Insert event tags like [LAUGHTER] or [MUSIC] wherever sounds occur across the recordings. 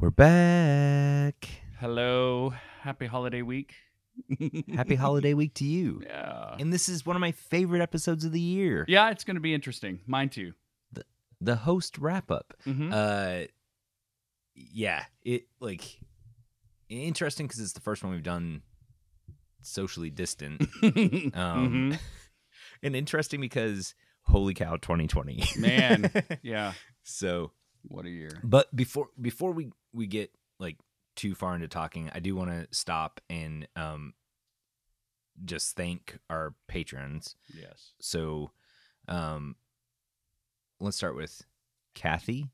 We're back. Hello. Happy holiday week. Happy holiday week to you. [LAUGHS] Yeah. And this is one of my favorite episodes of the year. Yeah, it's going to be interesting. Mine too. The the host wrap up. Mhm. Uh yeah, it like interesting cuz it's the first one we've done socially distant. [LAUGHS] Um Mhm. [LAUGHS] and interesting because holy cow 2020. Man. Yeah. so, What a year. but before before we we get like too far into talking, I do want to stop and um just thank our patrons. Yes. So, um, let's start with Kathy,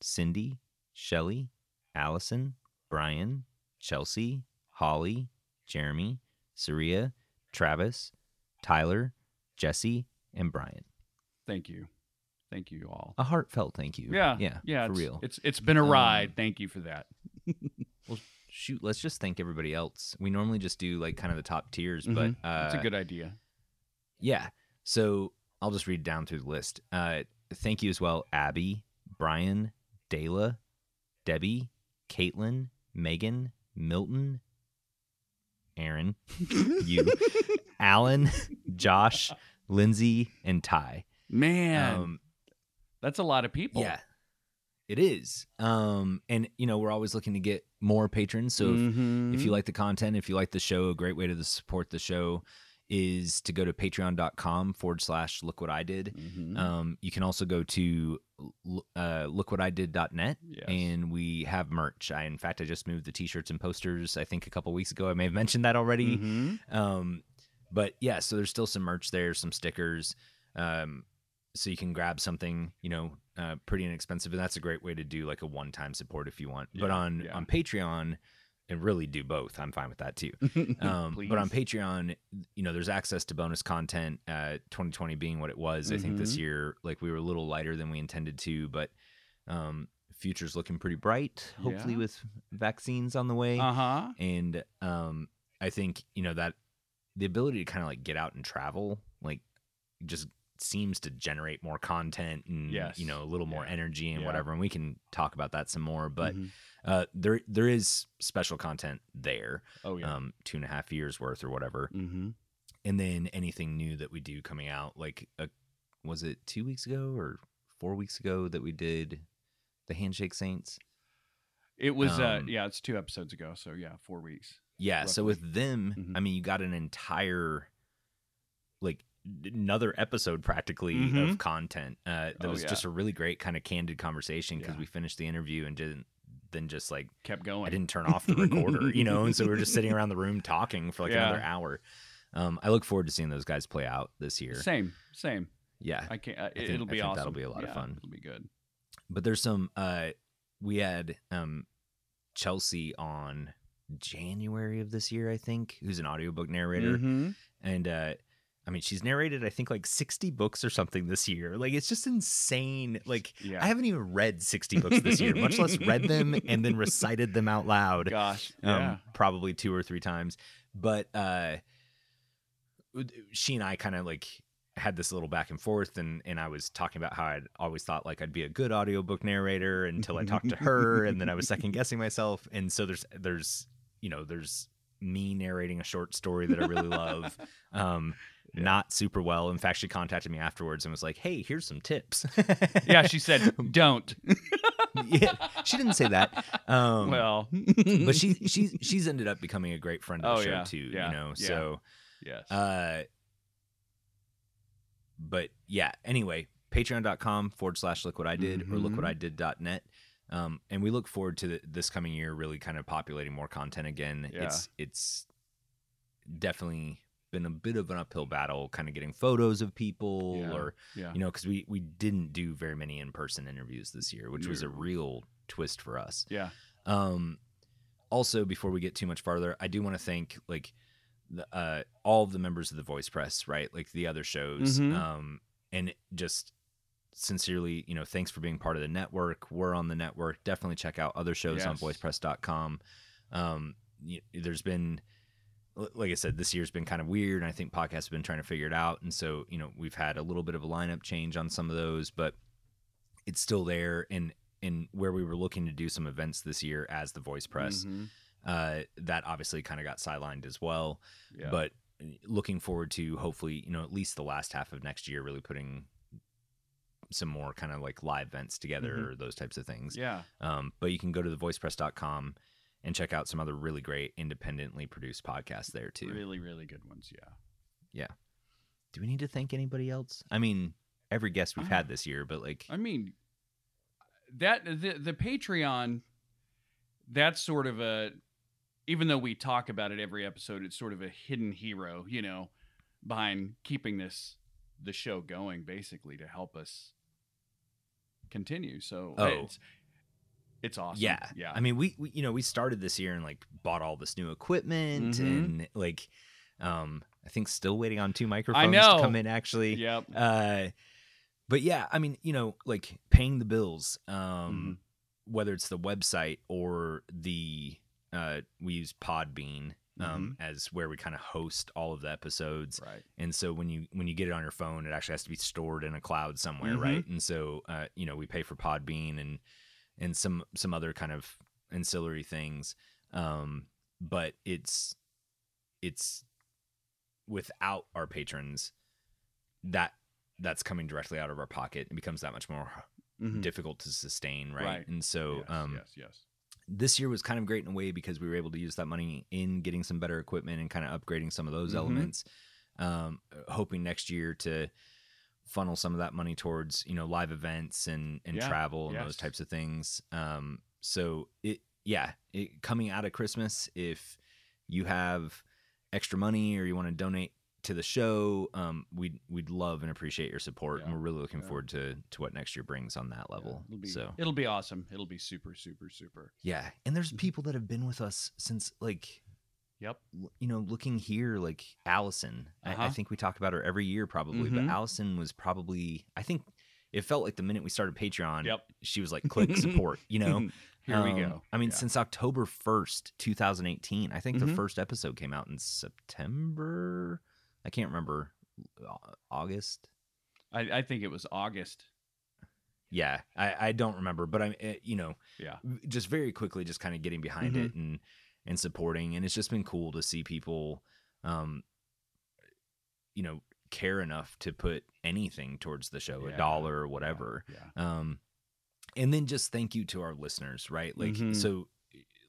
Cindy, Shelly, Allison, Brian, Chelsea, Holly, Jeremy, Saria, Travis, Tyler, Jesse, and Brian. Thank you. Thank you all. A heartfelt thank you. Yeah. yeah, Yeah. for it's, real. It's it's been a Um, ride. Thank you for that. [LAUGHS] Well, shoot, let's just thank everybody else. We normally just do like kind of the top tiers, Mhm. but uh, That's a good idea. Yeah. So I'll just read down through the list. Uh, thank you as well, Abby, Brian, Dayla, Debbie, Caitlin, Megan, Milton, Aaron, [LAUGHS] you, Alan, Josh, Lindsay, and Ty. Man, Um, that's a lot of people. yeah, it is. Um, and you know we're always looking to get more patrons. So if, Mhm. if you like the content, if you like the show, a great way to support the show is to go to patreon.com forward slash look what I did. Mhm. Um, you can also go to uh, lookwhatidid.net Yes. and we have merch. I, in fact, I just moved the t-shirts and posters, I think a couple weeks ago. I may have mentioned that already. Mhm. Um, but yeah, so there's still some merch there, some stickers. Um, so you can grab something, you know, uh, pretty inexpensive, and that's a great way to do like a one-time support if you want. but on yeah. on Patreon, and really do both. I'm fine with that too. [LAUGHS] Um, but on Patreon, you know, there's access to bonus content. Uh, 2020 being what it was, I think this Mhm. year, like we were a little lighter than we intended to, but um, future's looking pretty bright. Hopefully, Yeah. with vaccines on the way, Uh huh. and um, I think you know that the ability to kind of like get out and travel, like, just seems to generate more content and Yes. you know a little more Yeah. energy and Yeah. whatever. And we can talk about that some more, but. Mhm. Uh, there there is special content there, oh yeah. um, two and a half years worth or whatever, mm-hmm. and then anything new that we do coming out. Like, a, was it two weeks ago or four weeks ago that we did the Handshake Saints? It was uh um, yeah, it's two episodes ago, so yeah, four weeks. Yeah. So with them, Mhm. I mean, you got an entire like another episode practically Mhm. of content. Uh, that Oh, was yeah. just a really great kind of candid conversation because Yeah. we finished the interview and didn't then just like Kept going. I didn't turn off the recorder, you know, and so we were just sitting around the room talking for like Yeah. another hour. Um, I look forward to seeing those guys play out this year. Same, same. Yeah, I can't. Uh, think- it'll I be awesome. that'll be a lot of fun. It'll be good. but there's some. Uh, we had um, Chelsea on January of this year, I think, who's an audiobook narrator, Mhm. and uh, I mean, she's narrated I think like 60 books or something this year. Like it's just insane. Like Yeah. I haven't even read 60 books this year, much less [LAUGHS] read them and then recited them out loud. Gosh. um, Yeah. probably two or three times. But uh, she and I kind of like had this little back and forth, and and I was talking about how I'd always thought like I'd be a good audiobook narrator until I talked to [LAUGHS] her, and then I was second guessing myself. And so there's there's you know there's me narrating a short story that I really love. [LAUGHS] Um, Yeah. Not super well. In fact, she contacted me afterwards and was like, "Hey, here's some tips." yeah. She said, [LAUGHS] "Don't." yeah, she didn't say that. Um, well, but she [LAUGHS] she's she's ended up becoming a great friend of the Oh, show yeah, too. yeah, You know, yeah. so yes. uh, but yeah. Anyway, Patreon.com forward slash Look What I Did or Mhm. LookWhatIdid.net. Um, and we look forward to the, this coming year really kind of populating more content again. It's it's definitely been a bit of an uphill battle, kind of getting photos of people Yeah, or yeah. you know because we we didn't do very many in person interviews this year, which was a real twist for us. yeah. Um, also, before we get too much farther, I do want to thank like the, uh, all of the members of the Voice Press, right? Like the other shows, Mhm. um, and just sincerely, you know, thanks for being part of the network. We're on the network. Definitely check out other shows on voicepress.com. Um, there's been, like I said, this year's been kind of weird. And I think podcasts have been trying to figure it out. And so, you know, we've had a little bit of a lineup change on some of those, but it's still there. And and where we were looking to do some events this year as the Voice Press. Mhm. Uh, that obviously kind of got sidelined as well. Yeah. But uh, looking forward to hopefully, you know, at least the last half of next year, really putting some more kind of like live events together Mhm. or those types of things. yeah. Um, but you can go to thevoicepress.com and check out some other really great independently produced podcasts there too. Really, really good ones. Yeah. Yeah. Do we need to thank anybody else? I mean, every guest we've had uh, this year, but like, I mean, that the the Patreon, that's sort of a, even though we talk about it every episode, it's sort of a hidden hero, you know, behind keeping this the show going, basically to help us continue. So Oh. it's it's awesome. yeah, yeah. I mean, we, we you know we started this year and like bought all this new equipment Mhm. and like, um, I think still waiting on two microphones know. to come in actually. yep. Uh, but yeah, I mean, you know, like paying the bills, um, Mm-hmm. whether it's the website or the uh, we use Podbean um, Mm-hmm. as where we kind of host all of the episodes. Right. And so when you when you get it on your phone, it actually has to be stored in a cloud somewhere, Mhm. right? And so uh, you know we pay for Podbean and and some some other kind of ancillary things, um, but it's it's without our patrons that that's coming directly out of our pocket. It becomes that much more Mhm. difficult to sustain, right? Right. And so yes, um, yes, yes. this year was kind of great in a way because we were able to use that money in getting some better equipment and kind of upgrading some of those Mhm. elements. Um, hoping next year to funnel some of that money towards you know live events and and Yeah, travel and yes. those types of things. Um, so it yeah, it, coming out of Christmas, if you have extra money or you want to donate to the show, um, we'd we'd love and appreciate your support, and we're really looking yeah. forward to to what next year brings on that level. Yeah, it'll be, so it'll be awesome. It'll be super, super, super. yeah, and there's Mhm. people that have been with us since like Yep. you know looking here like Allison. I, I Uh-huh. think we talk about her every year probably, but Mhm. Allison was probably I think it felt like the minute we started Patreon, Yep. she was like click [LAUGHS] support. You know, [LAUGHS] Here we Um, go. I mean, Yeah. since October first, two thousand eighteen. I think the Mhm. first episode came out in September. I can't remember August. I, I think it was August. Yeah, I, I don't remember, but I'm eh, you know Yeah. just very quickly just kind of getting behind Mhm. it and and supporting and it's just been cool to see people um you know care enough to put anything towards the show a dollar or whatever Yeah. um and then just thank you to our listeners right like Mhm. so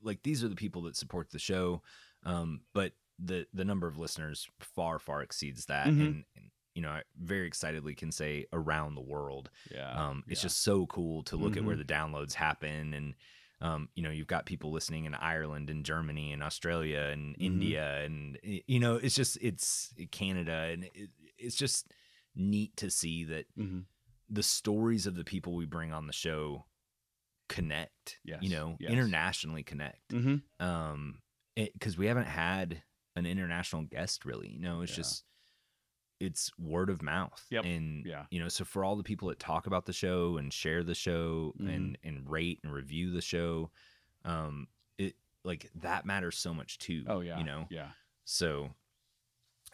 like these are the people that support the show um but the the number of listeners far far exceeds that Mhm. and, and you know i very excitedly can say around the world Yeah. um, it's yeah. just so cool to look at where Mhm. the downloads happen and um, you know you've got people listening in ireland and germany and australia and Mhm. india and you know it's just it's canada and it, it's just neat to see that Mhm. the stories of the people we bring on the show connect Yes, you know yes. internationally connect Mhm. um because we haven't had an international guest really you know it's Yeah. just it's word of mouth Yep. and Yeah. you know so for all the people that talk about the show and share the show Mm-hmm. and and rate and review the show um it like that matters so much too Oh yeah. you know Yeah. so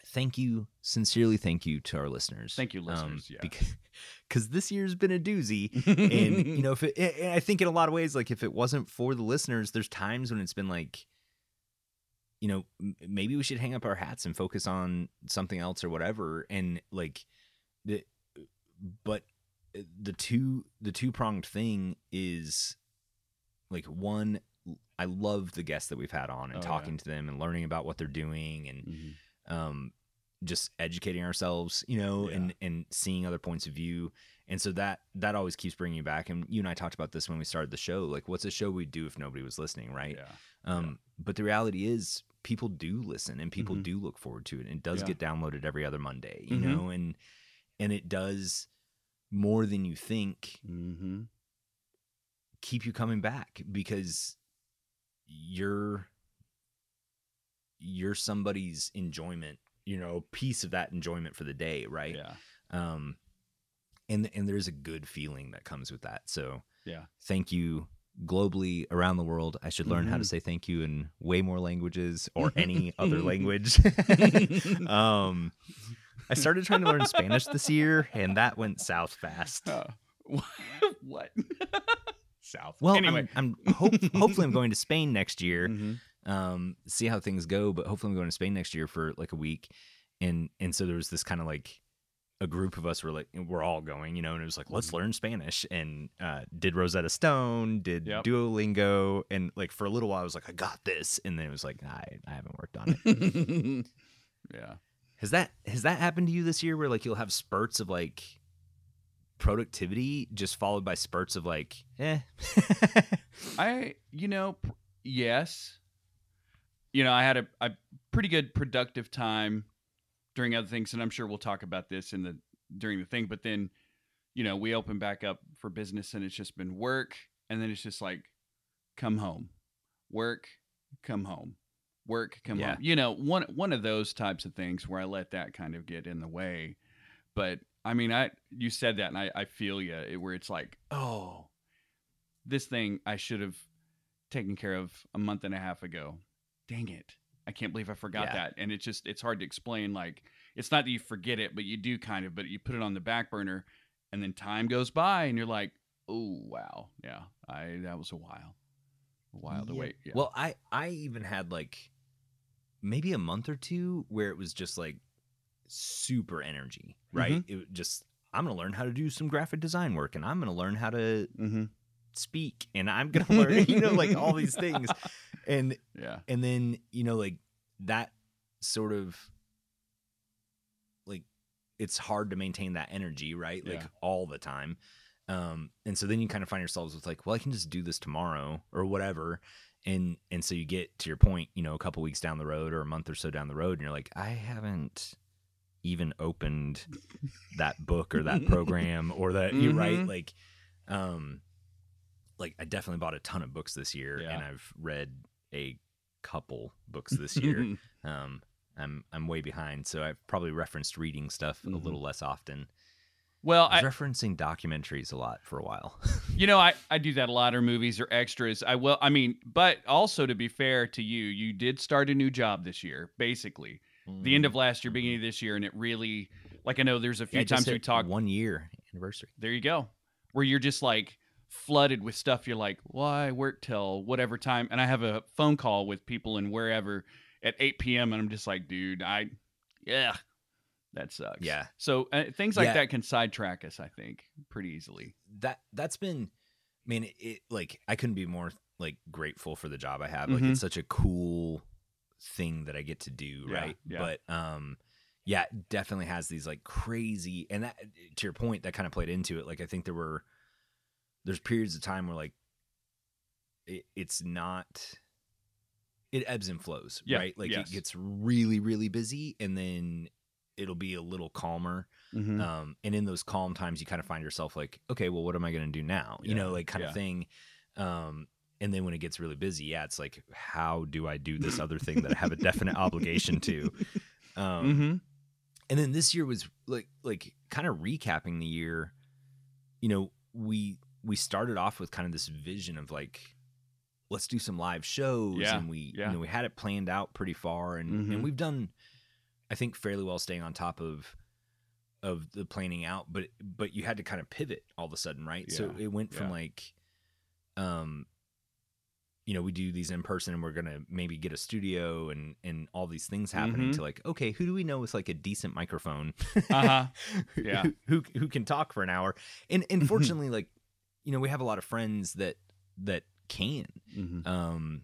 thank you sincerely thank you to our listeners Thank you, listeners, yeah. because [LAUGHS] this year's been a doozy and you [LAUGHS] know if it and i think in a lot of ways like if it wasn't for the listeners there's times when it's been like you know m- maybe we should hang up our hats and focus on something else or whatever and like the but uh, the two the two pronged thing is like one i love the guests that we've had on and Oh, yeah. talking to them and learning about what they're doing and Mhm. um just educating ourselves you know Yeah. and and seeing other points of view and so that that always keeps bringing you back and you and i talked about this when we started the show like what's a show we'd do if nobody was listening right Yeah. um but the reality is people do listen and people Mhm. do look forward to it and it does Yeah. get downloaded every other monday you Mhm. know and and it does more than you think Mm-hmm. keep you coming back because you're you're somebody's enjoyment you know piece of that enjoyment for the day right Yeah. um and and there's a good feeling that comes with that so Yeah. thank you globally around the world i should learn how to Mhm. say thank you in way more languages or any other [LAUGHS] language [LAUGHS] um i started trying to learn spanish this year and that went south fast Uh, [LAUGHS] what? south. Well, anyway, I'm, I'm hope, hopefully I'm going to Spain next year. Mhm. Um, see how things go, but hopefully I'm going to Spain next year for like a week. And and so there was this kind of like a group of us were like we're all going, you know, and it was like let's learn Spanish and uh, did Rosetta Stone, did Yep. Duolingo, and like for a little while I was like I got this, and then it was like I I haven't worked on it. [LAUGHS] yeah. Has that has that happened to you this year where like you'll have spurts of like productivity just followed by spurts of like eh [LAUGHS] I, you know, pr- yes. You know, I had a, a pretty good productive time during other things, and I'm sure we'll talk about this in the during the thing. But then, you know, we open back up for business, and it's just been work, and then it's just like, come home, work, come home, work, come Yeah. home. You know, one one of those types of things where I let that kind of get in the way. But I mean, I you said that, and I I feel you where it's like, oh, this thing I should have taken care of a month and a half ago. Dang it. I can't believe I forgot Yeah. that. And it's just it's hard to explain like it's not that you forget it, but you do kind of, but you put it on the back burner and then time goes by and you're like, "Oh, wow. Yeah. I that was a while. A while to wait." Yeah. Well, I I even had like maybe a month or two where it was just like super energy, right? Mm-hmm. It was just I'm gonna learn how to do some graphic design work, and I'm gonna learn how to mhm. speak, and I'm gonna [LAUGHS] learn, you know, like all these [LAUGHS] things, and Yeah. and then you know like that sort of like it's hard to maintain that energy right like Yeah. all the time um and so then you kind of find yourselves with like well i can just do this tomorrow or whatever and and so you get to your point you know a couple weeks down the road or a month or so down the road and you're like i haven't even opened that book or that program or that you right Mhm. like um like i definitely bought a ton of books this year Yeah. and i've read a couple books this year [LAUGHS] um i'm i'm way behind so i've probably referenced reading stuff Mhm. a little less often well, i I, referencing documentaries a lot for a while [LAUGHS] You know, I, I do that a lot or movies or extras. I will I mean, but also to be fair to you, you did start a new job this year, basically. The end of last year, beginning of this year, and it really like I know there's a Mm-hmm. Yeah, few just times we hit talked one year anniversary there you go. Where you're just like flooded with stuff. You're like, well, work till whatever time. And I have a phone call with people in wherever at 8 p.m. And I'm just like, dude, I, yeah, that sucks. Yeah. So uh, things like Yeah. that can sidetrack us, I think, pretty easily. that that's been I mean, it like i couldn't be more like grateful for the job i have like Mhm. it's such a cool thing that i get to do Yeah, right yeah. but um yeah definitely has these like crazy and that to your point that kind of played into it like i think there were there's periods of time where like it, it's not it ebbs and flows Yeah, right like yes. it gets really really busy and then it'll be a little calmer Mm-hmm. um and in those calm times you kind of find yourself like okay well what am i going to do now you know like kind yeah. of thing um and then when it gets really busy yeah it's like how do i do this other thing that i have a definite obligation to [LAUGHS] um mm-hmm. and then this year was like like kind of recapping the year you know we we started off with kind of this vision of like let's do some live shows Yeah, and we yeah. you know we had it planned out pretty far and Mhm. and we've done i think fairly well staying on top of of the planning out but but you had to kind of pivot all of a sudden right so it went from yeah. like um you know we do these in person and we're gonna maybe get a studio and and all these things happening Mhm. to like okay who do we know with like a decent microphone Uh-huh. [LAUGHS] who- Yeah. who who can talk for an hour and and fortunately like you know we have a lot of friends that that can Mm-hmm. um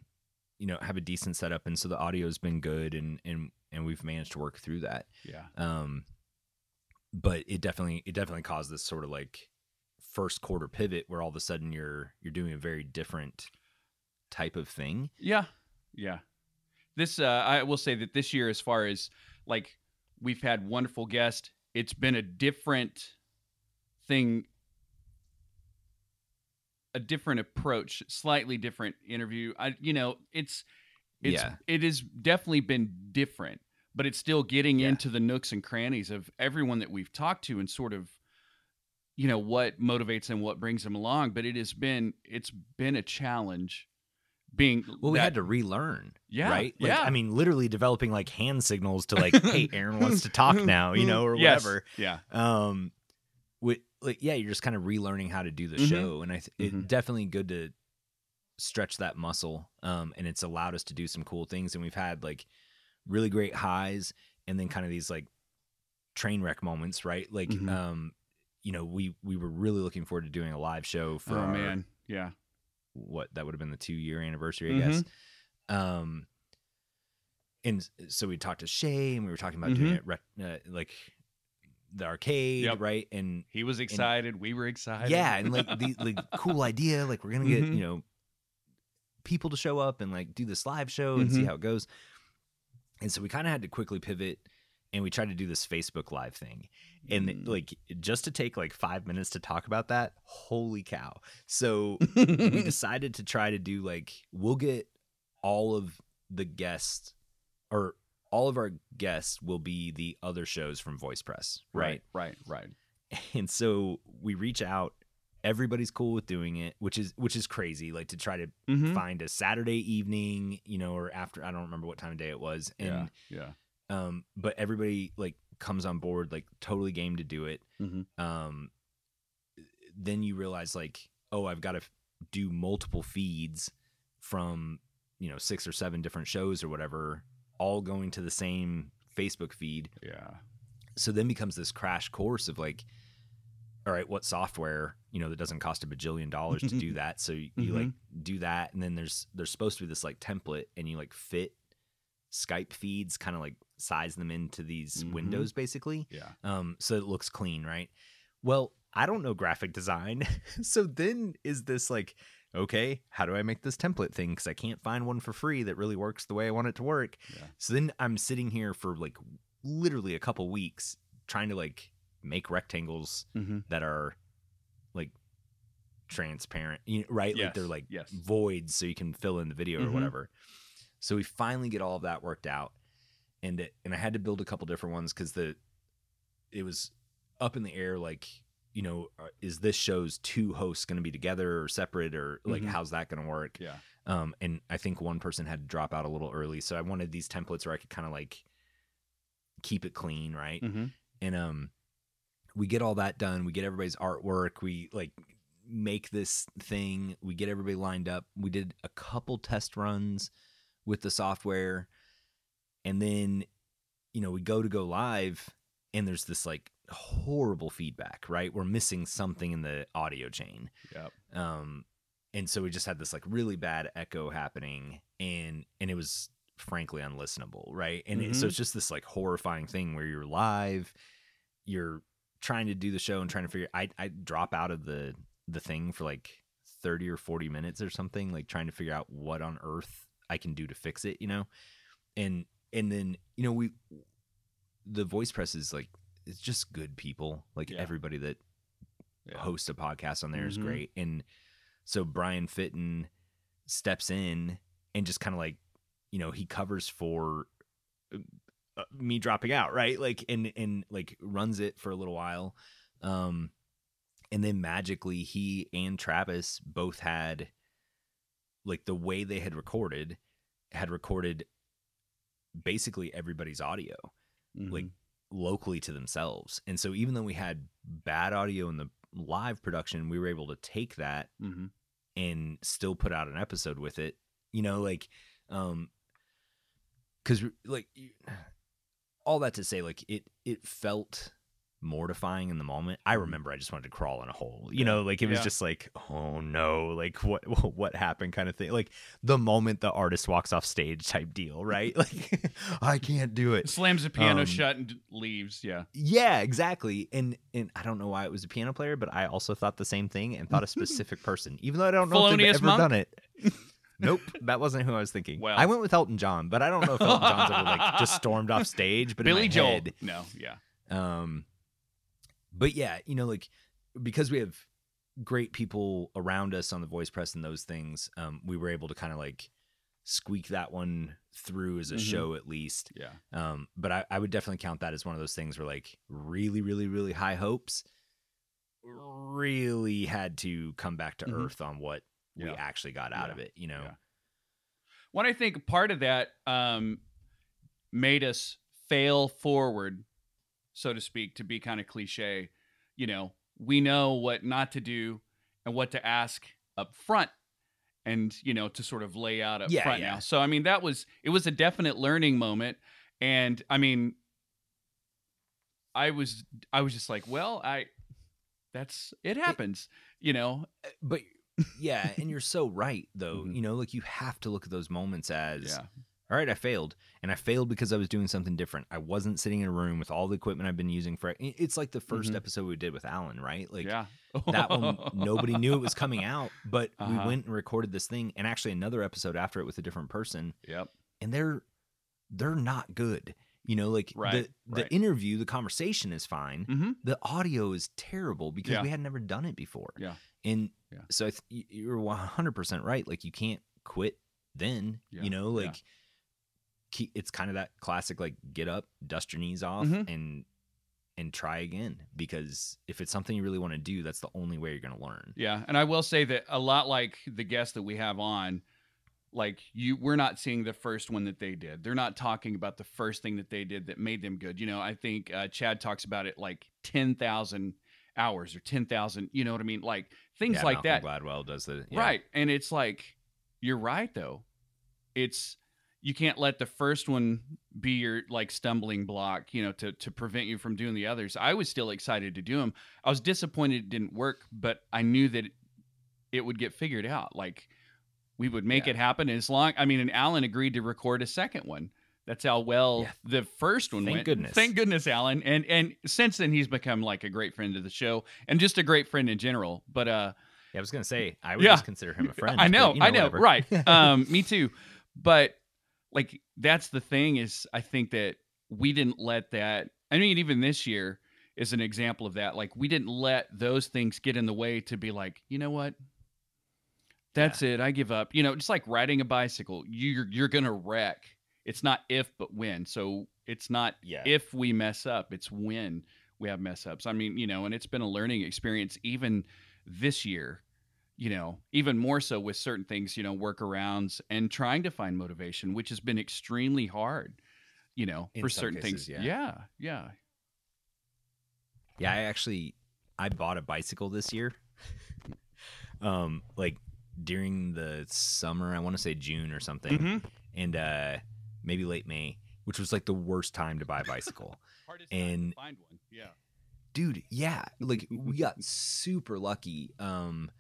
you know have a decent setup and so the audio's been good and and and we've managed to work through that Yeah. um but it definitely it definitely caused this sort of like first quarter pivot where all of a sudden you're you're doing a very different type of thing Yeah. Yeah. This uh I will say that this year as far as like we've had wonderful guests, it's been a different thing a different approach, slightly different interview. I you know, it's it's Yeah. it has definitely been different, but it's still getting Yeah. into the nooks and crannies of everyone that we've talked to and sort of you know what motivates them, what brings them along, but it has been it's been a challenge being well we that- had to relearn Yeah, right like yeah. i mean literally developing like hand signals to like [LAUGHS] hey aaron wants to talk now you [LAUGHS] know or Yes, whatever Yeah. um wi- like yeah, you're just kind of relearning how to do the Mhm. show, and I th- Mhm. it definitely good to stretch that muscle. Um, and it's allowed us to do some cool things, and we've had like really great highs, and then kind of these like train wreck moments, right? Like, Mhm. um, you know, we we were really looking forward to doing a live show for oh our, man, yeah. what that would have been the two year anniversary, I guess. Um, and so we talked to Shay, and we were talking about doing Mhm. it uh, like the arcade, Yep. right? And He was excited. we were excited. yeah, [LAUGHS] and like the like cool idea, like we're gonna get Mhm. you know people to show up and like do this live show and see Mhm. how it goes. And so we kind of had to quickly pivot, and we tried to do this Facebook Live thing, and Mm. like just to take like five minutes to talk about that. Holy cow! So [LAUGHS] we decided to try to do like we'll get all of the guests or all of our guests will be the other shows from Voice Press, right? right, right, right. [LAUGHS] And so we reach out. Everybody's cool with doing it, which is which is crazy. Like to try to Mhm. find a Saturday evening, you know, or after I don't remember what time of day it was, and yeah, um, but everybody like comes on board, like totally game to do it. Mhm. Um, then you realize like, oh, I've got to do multiple feeds from you know six or seven different shows or whatever, all going to the same Facebook feed. yeah, So then becomes this crash course of like, all right, what software you know that doesn't cost a bajillion dollars to do [LAUGHS] that? So you, you like do that, and then there's there's supposed to be this like template, and you like fit Skype feeds, kind of like size them into these Mhm. windows basically yeah. um, so it looks clean, right? Well, I don't know graphic design, [LAUGHS] so then is this like, okay, how do I make this template thing? Because I can't find one for free that really works the way I want it to work. Yeah. So then I'm sitting here for like literally a couple weeks trying to like make rectangles Mm-hmm. that are like transparent, you know, right? Like they're like yes. voids so you can fill in the video or Mhm. whatever. So we finally get all of that worked out, and it, and I had to build a couple different ones because the it was up in the air. Like you know, uh, is this show's two hosts going to be together or separate, or like Mhm. how's that going to work? Yeah. Um, and I think one person had to drop out a little early, so I wanted these templates where I could kind of like keep it clean, right? Mm-hmm. and um we get all that done we get everybody's artwork we like make this thing we get everybody lined up we did a couple test runs with the software and then you know we go to go live and there's this like horrible feedback right we're missing something in the audio chain Yep. um and so we just had this like really bad echo happening and and it was frankly unlistenable right and it, so Mhm. it's just this like horrifying thing where you're live you're trying to do the show and trying to figure i i drop out of the the thing for like 30 or 40 minutes or something like trying to figure out what on earth i can do to fix it you know and and then you know we the voice press is like it's just good people like Yeah. everybody that Yeah. host a podcast on there is Mhm. great. And so Brian Fitton steps in and just kind of like, you know, he covers for uh, me dropping out, right? Like and and like runs it for a little while. Um and then magically he and Travis both had like the way they had recorded had recorded basically everybody's audio like locally to themselves. And so even though we had bad audio in the live production, we were able to take that Mm-hmm. and still put out an episode with it. You know, like um cuz like [SIGHS] all that to say like it it felt mortifying in the moment. I remember I just wanted to crawl in a hole. You Yeah. know, like it was Yeah. just like, oh no, like what [LAUGHS] what happened kind of thing. Like the moment the artist walks off stage type deal, right? [LAUGHS] Like I can't do it. Slams the piano Um, shut and leaves. Yeah. Yeah, exactly. And and I don't know why it was a piano player, but I also thought the same thing and thought a [LAUGHS] specific person, even though I don't know if they've ever Monk? done it. Nope, that wasn't who I was thinking. Well. I went with Elton John, but I don't know if Elton John's ever like just stormed off stage. But Billy Joel. head, No. Yeah. um, but yeah, you know, like because we have great people around us on the voice press and those things, um, we were able to kind of like squeak that one through as a Mhm. show at least. Yeah. Um, but I, I would definitely count that as one of those things where like really, really, really high hopes really had to come back to Mhm. earth on what we actually got out Yeah. of it, you know? Yeah. What I think part of that um, made us fail forward, so to speak, to be kind of cliche. You know, we know what not to do and what to ask up front and you know to sort of lay out up Yeah, front yeah. now so i mean that was it was a definite learning moment and i mean i was i was just like well i that's it happens you know Uh, but yeah and you're so right though [LAUGHS] Mhm. you know like you have to look at those moments as yeah all right i failed. And i failed because i was doing something different. I wasn't sitting in a room with all the equipment i've been using for it's like the 1st Mhm. episode we did with alan right? Like yeah. that one nobody knew it was [LAUGHS] coming out but we Uh-huh. went and recorded this thing and actually another episode after it with a different person. Yep. And they're they're not good. You know like Right, the the interview the conversation is fine. Mm-hmm. the audio is terrible because Yeah. we had never done it before. Yeah. and Yeah. so I th- you're 100% right. Like you can't quit then Yeah, you know like keep, it's kind of that classic like get up dust your knees off Mhm. and and try again because if it's something you really want to do that's the only way you're going to learn Yeah, and I will say that a lot like the guests that we have on, like you, we're not seeing the first one that they did. They're not talking about the first thing that they did that made them good. You know, I think uh, Chad talks about it like ten thousand hours or ten thousand. You know what I mean? Like things Yeah, like Malcolm that, gladwell does the yeah. right? And it's like you're right though. It's you can't let the first one be your like stumbling block, you know, to to prevent you from doing the others. I was still excited to do them. I was disappointed it didn't work, but I knew that it, would get figured out. Like we would make Yeah. it happen as long. I mean, and Alan agreed to record a second one. That's how well Yeah. the first one Thank went. goodness. Thank goodness, Alan. And and since then he's become like a great friend of the show and just a great friend in general. But uh Yeah, I was gonna say I would Yeah. just consider him a friend. [LAUGHS] I but, know, I know, whatever. right. [LAUGHS] um, me too. But like that's the thing is I think that we didn't let that I mean, even this year is an example of that. Like we didn't let those things get in the way to be like, you know what? That's it. I give up. You know, just like riding a bicycle. You're you're gonna wreck. It's not if but when. So it's not yeah, if we mess up, it's when we have mess ups. I mean, you know, and it's been a learning experience even this year, you know, even more so with certain things, you know, workarounds and trying to find motivation, which has been extremely hard, you know, In for certain cases, things. yeah. yeah. Yeah. Yeah, I actually I bought a bicycle this year. [LAUGHS] um, like during the summer, I want to say June or something, Mhm. and uh maybe late May, which was like the worst time to buy a [LAUGHS] bicycle. Hardest time to And- find one. Yeah. Dude, yeah, like [LAUGHS] we got super lucky. Um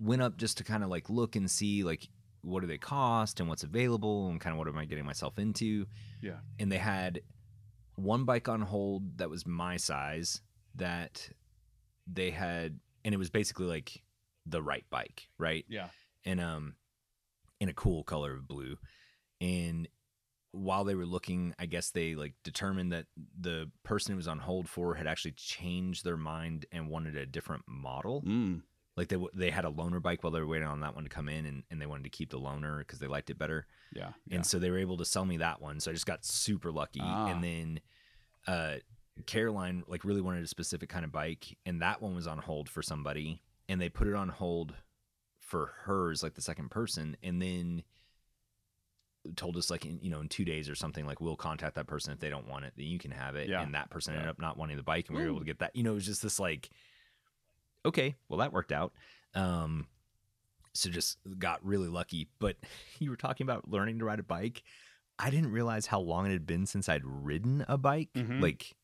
went up just to kind of like look and see like what do they cost and what's available and kind of what am I getting myself into. Yeah. And they had one bike on hold that was my size that they had and it was basically like the right bike, right? Yeah. And um in a cool color of blue. And while they were looking, I guess they like determined that the person who was on hold for had actually changed their mind and wanted a different model. Mm. Like they they had a loaner bike while they were waiting on that one to come in, and, and they wanted to keep the loaner because they liked it better. Yeah. yeah. And so they were able to sell me that one. So I just got super lucky. Ah. And then uh, Caroline like really wanted a specific kind of bike, and that one was on hold for somebody, and they put it on hold for hers, like the second person, and then told us like in, you know in two days or something like we'll contact that person if they don't want it then you can have it Yeah. and that person Yeah. ended up not wanting the bike and we were able to get that you know it was just this like okay well that worked out um so just got really lucky but [LAUGHS] you were talking about learning to ride a bike i didn't realize how long it had been since i'd ridden a bike Mhm. like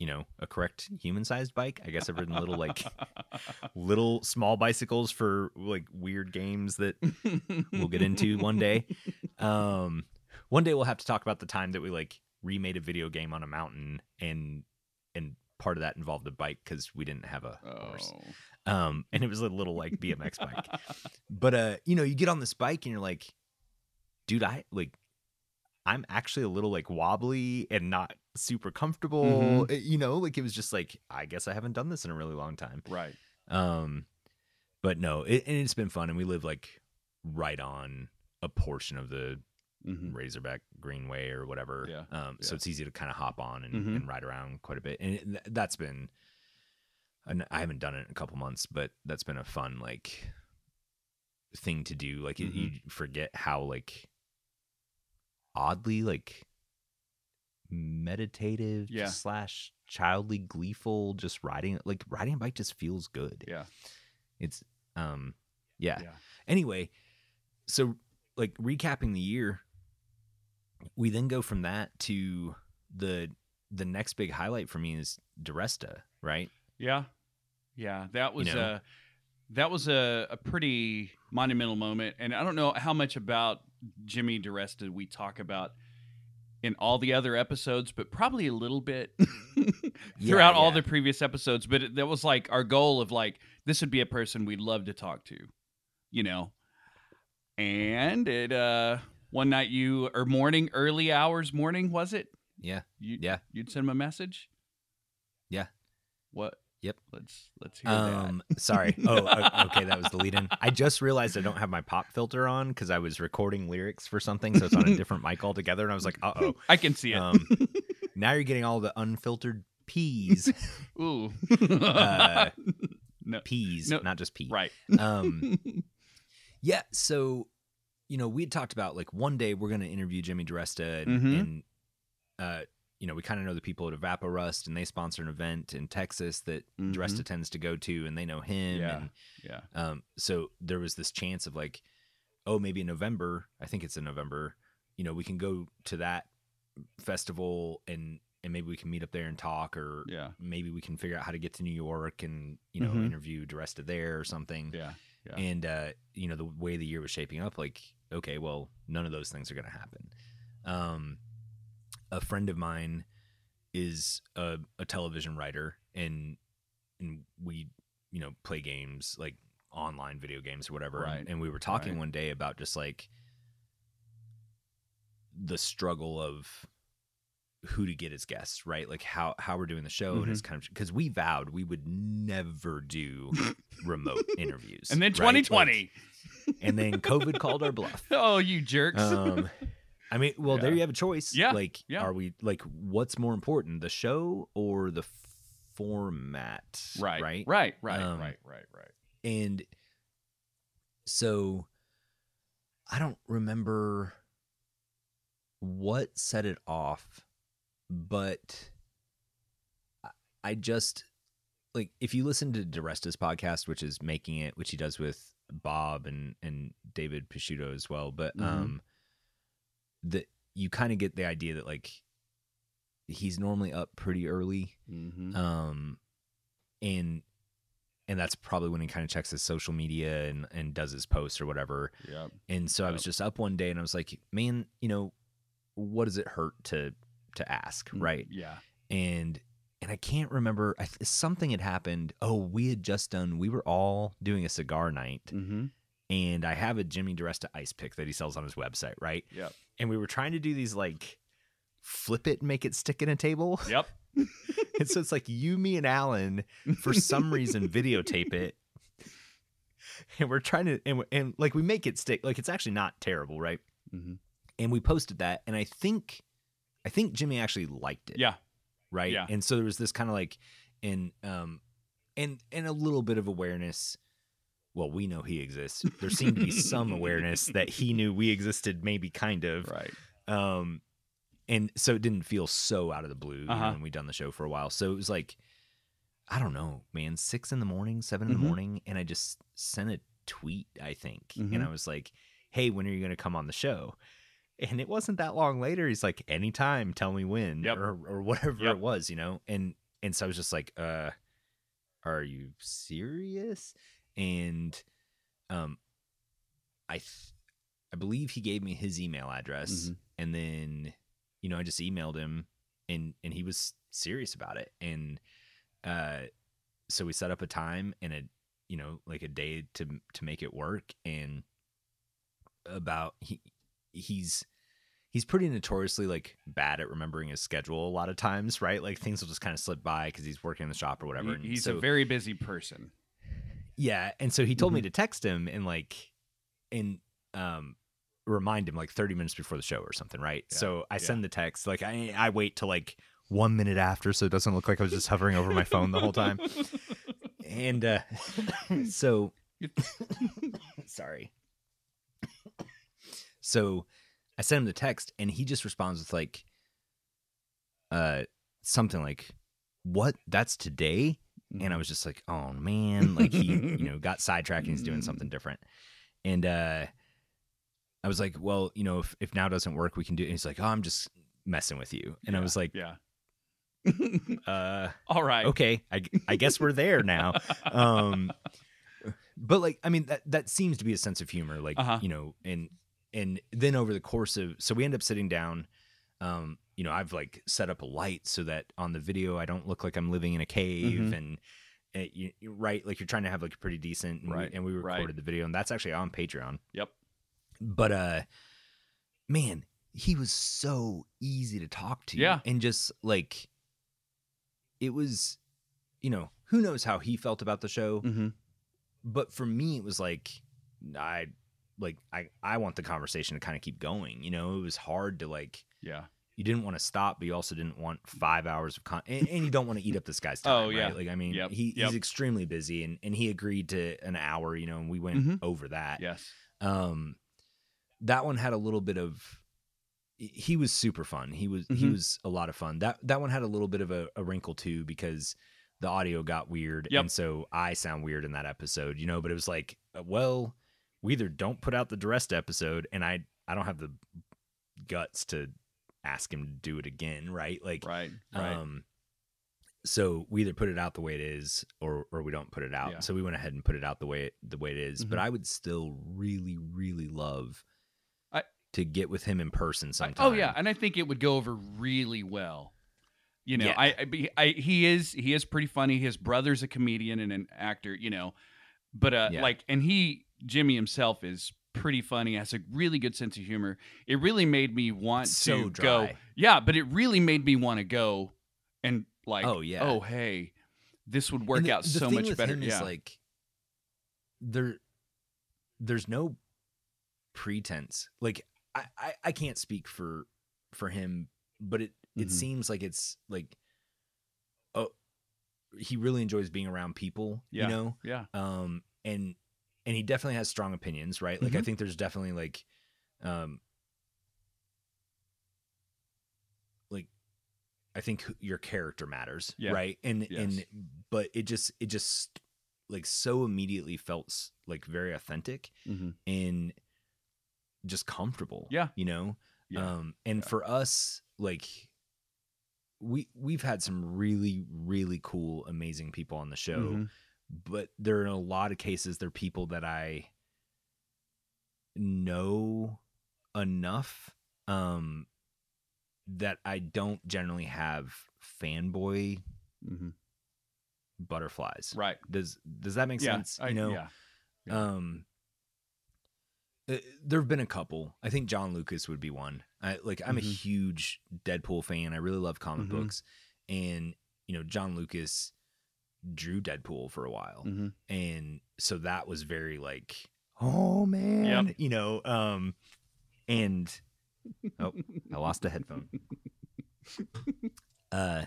you know a correct human sized bike i guess i've ridden little like [LAUGHS] little small bicycles for like weird games that we'll get into one day. Um, one day we'll have to talk about the time that we like remade a video game on a mountain and and part of that involved a bike because we didn't have a horse. Oh. Um, and it was a little like BMX bike. But uh, you know, you get on this bike and you're like, dude, I like I'm actually a little like wobbly and not super comfortable. Uh, You know, like it was just like, I guess I haven't done this in a really long time. right. Um, but no, it, and it's been fun, and we live like right on a portion of the Mhm. Razorback Greenway or whatever. Yeah, Um, so it's easy to kind of hop on and, Mhm. and ride around quite a bit, and it, that's been. I haven't done it in a couple months, but that's been a fun like thing to do. Like it- you forget how like oddly like meditative Yeah. slash childly gleeful. Just riding like riding a bike just feels good. Yeah. It's um yeah. Yeah. Anyway, so like recapping the year, we then go from that to the the next big highlight for me is DeResta, right? Yeah, yeah, that was know? a that was a, a pretty monumental moment, and I don't know how much about Jimmy DeResta we talk about in all the other episodes, but probably a little bit [LAUGHS] throughout all yeah. the previous episodes. But it, that was like our goal of like this would be a person we'd love to talk to, you know. And it uh one night you or morning early hours morning was it? Yeah. You, Yeah. You'd send him a message. Yeah. What? Yep. Let's let's hear Um, sorry. [LAUGHS] Oh, okay, that was the lead in. I just realized I don't have my pop filter on because I was recording lyrics for something, so it's on a different mic altogether, and I was like, uh oh. [LAUGHS] I can see it. Um, [LAUGHS] now you're getting all the unfiltered peas, Ooh. uh, no. peas, No, not just pee. Right. Um, yeah. So, you know, we had talked about like one day we're going to interview Jimmy DeResta, and, Mhm. and uh, you know, we kind of know the people at Evaporust, and they sponsor an event in Texas that Mhm. DeResta tends to go to, and they know him. Yeah. And Yeah. um, so there was this chance of like, oh, maybe in November, I think it's in November, you know, we can go to that festival and and maybe we can meet up there and talk, or Yeah. maybe we can figure out how to get to New York and you know Mhm. interview DeResta there or something. Yeah. Yeah. And uh, you know, the way the year was shaping up, like, okay, well, none of those things are gonna happen. Um, a friend of mine is a, a television writer and and we, you know, play games like online video games or whatever. Right. And, and we were talking Right. one day about just like the struggle of who to get as guests, right? Like how how we're doing the show and it's Mm-hmm. kind of because we vowed we would never do [LAUGHS] remote interviews. and then right? Like, 2020. and then COVID called our bluff. [LAUGHS] oh, you jerks. Um, I mean, well, there you have a choice. Yeah, Like, yeah. are we like, what's more important, the show or the format? right. Right. Right. Right. Um, right. Right. Right. And so I don't remember what set it off, but I- just like if you listen to DeResta's podcast, which is making it, which he does with Bob and and David Picciuto as well, but Mhm. um that you kind of get the idea that like he's normally up pretty early Mm-hmm. um and and that's probably when he kind of checks his social media and and does his posts or whatever Yeah. and so i was just up one day and i was like man you know what does it hurt to to ask right Yeah. and and i can't remember I, th- something had happened oh we had just done we were all doing a cigar night Mm-hmm. and i have a jimmy DeResta ice pick that he sells on his website right Yep. and we were trying to do these like flip it and make it stick in a table Yep. [LAUGHS] and so it's like you, me, and Alan, for some reason, [LAUGHS] videotape it. And we're trying to, and, and like we make it stick. Like it's actually not terrible, right? Mhm. And we posted that. And I think, I think Jimmy actually liked it. Yeah. Right. yeah. And so there was this kind of like, and, um, and, and a little bit of awareness. Well, we know he exists. There seemed to be some awareness [LAUGHS] that he knew we existed, maybe kind of Right. um and so it didn't feel so out of the blue you know, Uh-huh. when we'd done the show for a while so it was like i don't know man six in the morning 7 in Mhm. the morning and i just sent a tweet i think and Mhm. i was like hey when are you going to come on the show and it wasn't that long later he's like anytime tell me when Yep. or, or whatever Yep. it was you know and and so i was just like uh are you serious and um i th- i believe he gave me his email address Mhm. and then you know i just emailed him and and he was serious about it and uh so we set up a time and a you know like a day to to make it work and about he he's he's pretty notoriously like bad at remembering his schedule a lot of times right like things will just kind of slip by because he's working in the shop or whatever He- he's so, a very busy person. yeah, and so he told me Mhm. to text him and like and um remind him like 30 minutes before the show or something, right? Yeah, So I yeah. send the text like I I wait till like 1 minute after so it doesn't look like I was just hovering over my phone the whole time. And uh [LAUGHS] so [LAUGHS] sorry. So I sent him the text and he just responds with like uh something like what that's today and I was just like, oh man, like he, you know, got sidetracked and he's doing [LAUGHS] something different. And uh I was like, well, you know, if, if now doesn't work, we can do it. And he's like, oh, I'm just messing with you. And I was like, yeah. uh, [LAUGHS] All right. okay, I, I guess we're there now. Um, but like, I mean, that, that seems to be a sense of humor, like, Uh-huh. you know, and, and then over the course of, so we end up sitting down, um, you know, I've like set up a light so that on the video, I don't look like I'm living in a cave Mhm. and, uh, you, you- right. Like you're trying to have like a pretty decent, and, Right, we, and we right. recorded the video and that's actually on Patreon. Yep. But, uh, man, he was so easy to talk to. Yeah. And just like, it was, you know, who knows how he felt about the show. hmm But for me, it was like, I, like, I, I want the conversation to kind of keep going. You know, it was hard to like, Yeah. you didn't want to stop, but you also didn't want five hours of con, and, and you don't want to eat up this guy's [LAUGHS] time. Oh, yeah. Right? Like, I mean, Yep, he, yep. he's extremely busy and, and he agreed to an hour, you know, and we went Mhm. over that. Yes. Um, that one had a little bit of. He was super fun. He was he Mhm. was a lot of fun. That that one had a little bit of a, a wrinkle too because the audio got weird, Yep. and so I sound weird in that episode, you know. But it was like, uh, well, we either don't put out the DeResta episode, and I I don't have the guts to ask him to do it again, right? Like, Right. Right. um, so we either put it out the way it is, or or we don't put it out. Yeah. So we went ahead and put it out the way it, the way it is. But Mhm. I would still really, really love I- to get with him in person I- sometime. oh yeah, and I think it would go over really well. You know, Yeah. I, I, I he is he is pretty funny. His brother's a comedian and an actor. You know, but uh, Yeah. like, and he Jimmy himself is pretty funny. Has a really good sense of humor. It really made me want so to dry. go. Yeah, but it really made me want to go and like, Oh, yeah. oh hey, this would work the- out so much better. Yeah, Is like there, there's no pretense. Like I, I, I can't speak for for him, but it it Mhm. seems like it's like, oh, he really enjoys being around people. Yeah. You know, yeah, um and and he definitely has strong opinions right like i Mhm. think there's definitely like um like i think your character matters Yeah. right and Yes. and but it just it just like so immediately felt like very authentic hmm and just comfortable Yeah. you know yeah. um and for us like we we've had some really really cool amazing people on the show Mhm. But there are a lot of cases they're people that I know enough um that I don't generally have fanboy Mhm. butterflies. right. Does does that make Yeah, sense? I, you know, yeah, yeah. um uh, there have been a couple. I think John Lucas would be one. I like I'm a Mhm. huge Deadpool fan. I really love comic Mhm. books and you know John Lucas drew Deadpool for a while Mhm. and so that was very like oh man you know um and [LAUGHS] oh i lost a headphone uh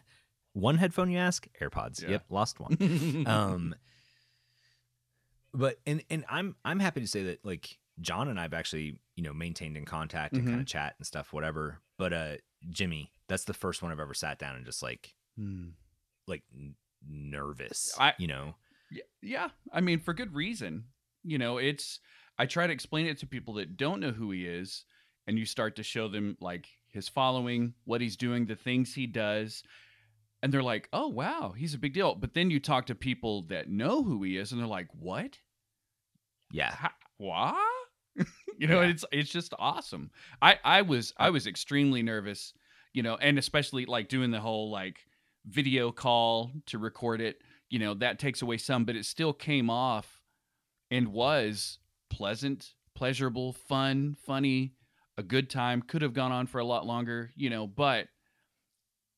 one headphone you ask airpods Yeah. yep lost one [LAUGHS] um but and and i'm i'm happy to say that like john and i've actually you know maintained in contact and kind Mhm. of chat and stuff whatever but uh jimmy that's the first one i've ever sat down and just like Hmm. like n- nervous I- you know Yeah, I mean, for good reason. You know, it's I try to explain it to people that don't know who he is, and you start to show them like his following, what he's doing, the things he does, and they're like, "Oh, wow, he's a big deal." But then you talk to people that know who he is, and they're like, "What? yeah Ha- what?" [LAUGHS] you know, Yeah. it's it's just awesome. I I was I was extremely nervous, you know, and especially like doing the whole like video call to record it. You know, that takes away some, but it still came off and was pleasant, pleasurable, fun, funny, a good time. Could have gone on for a lot longer, you know, but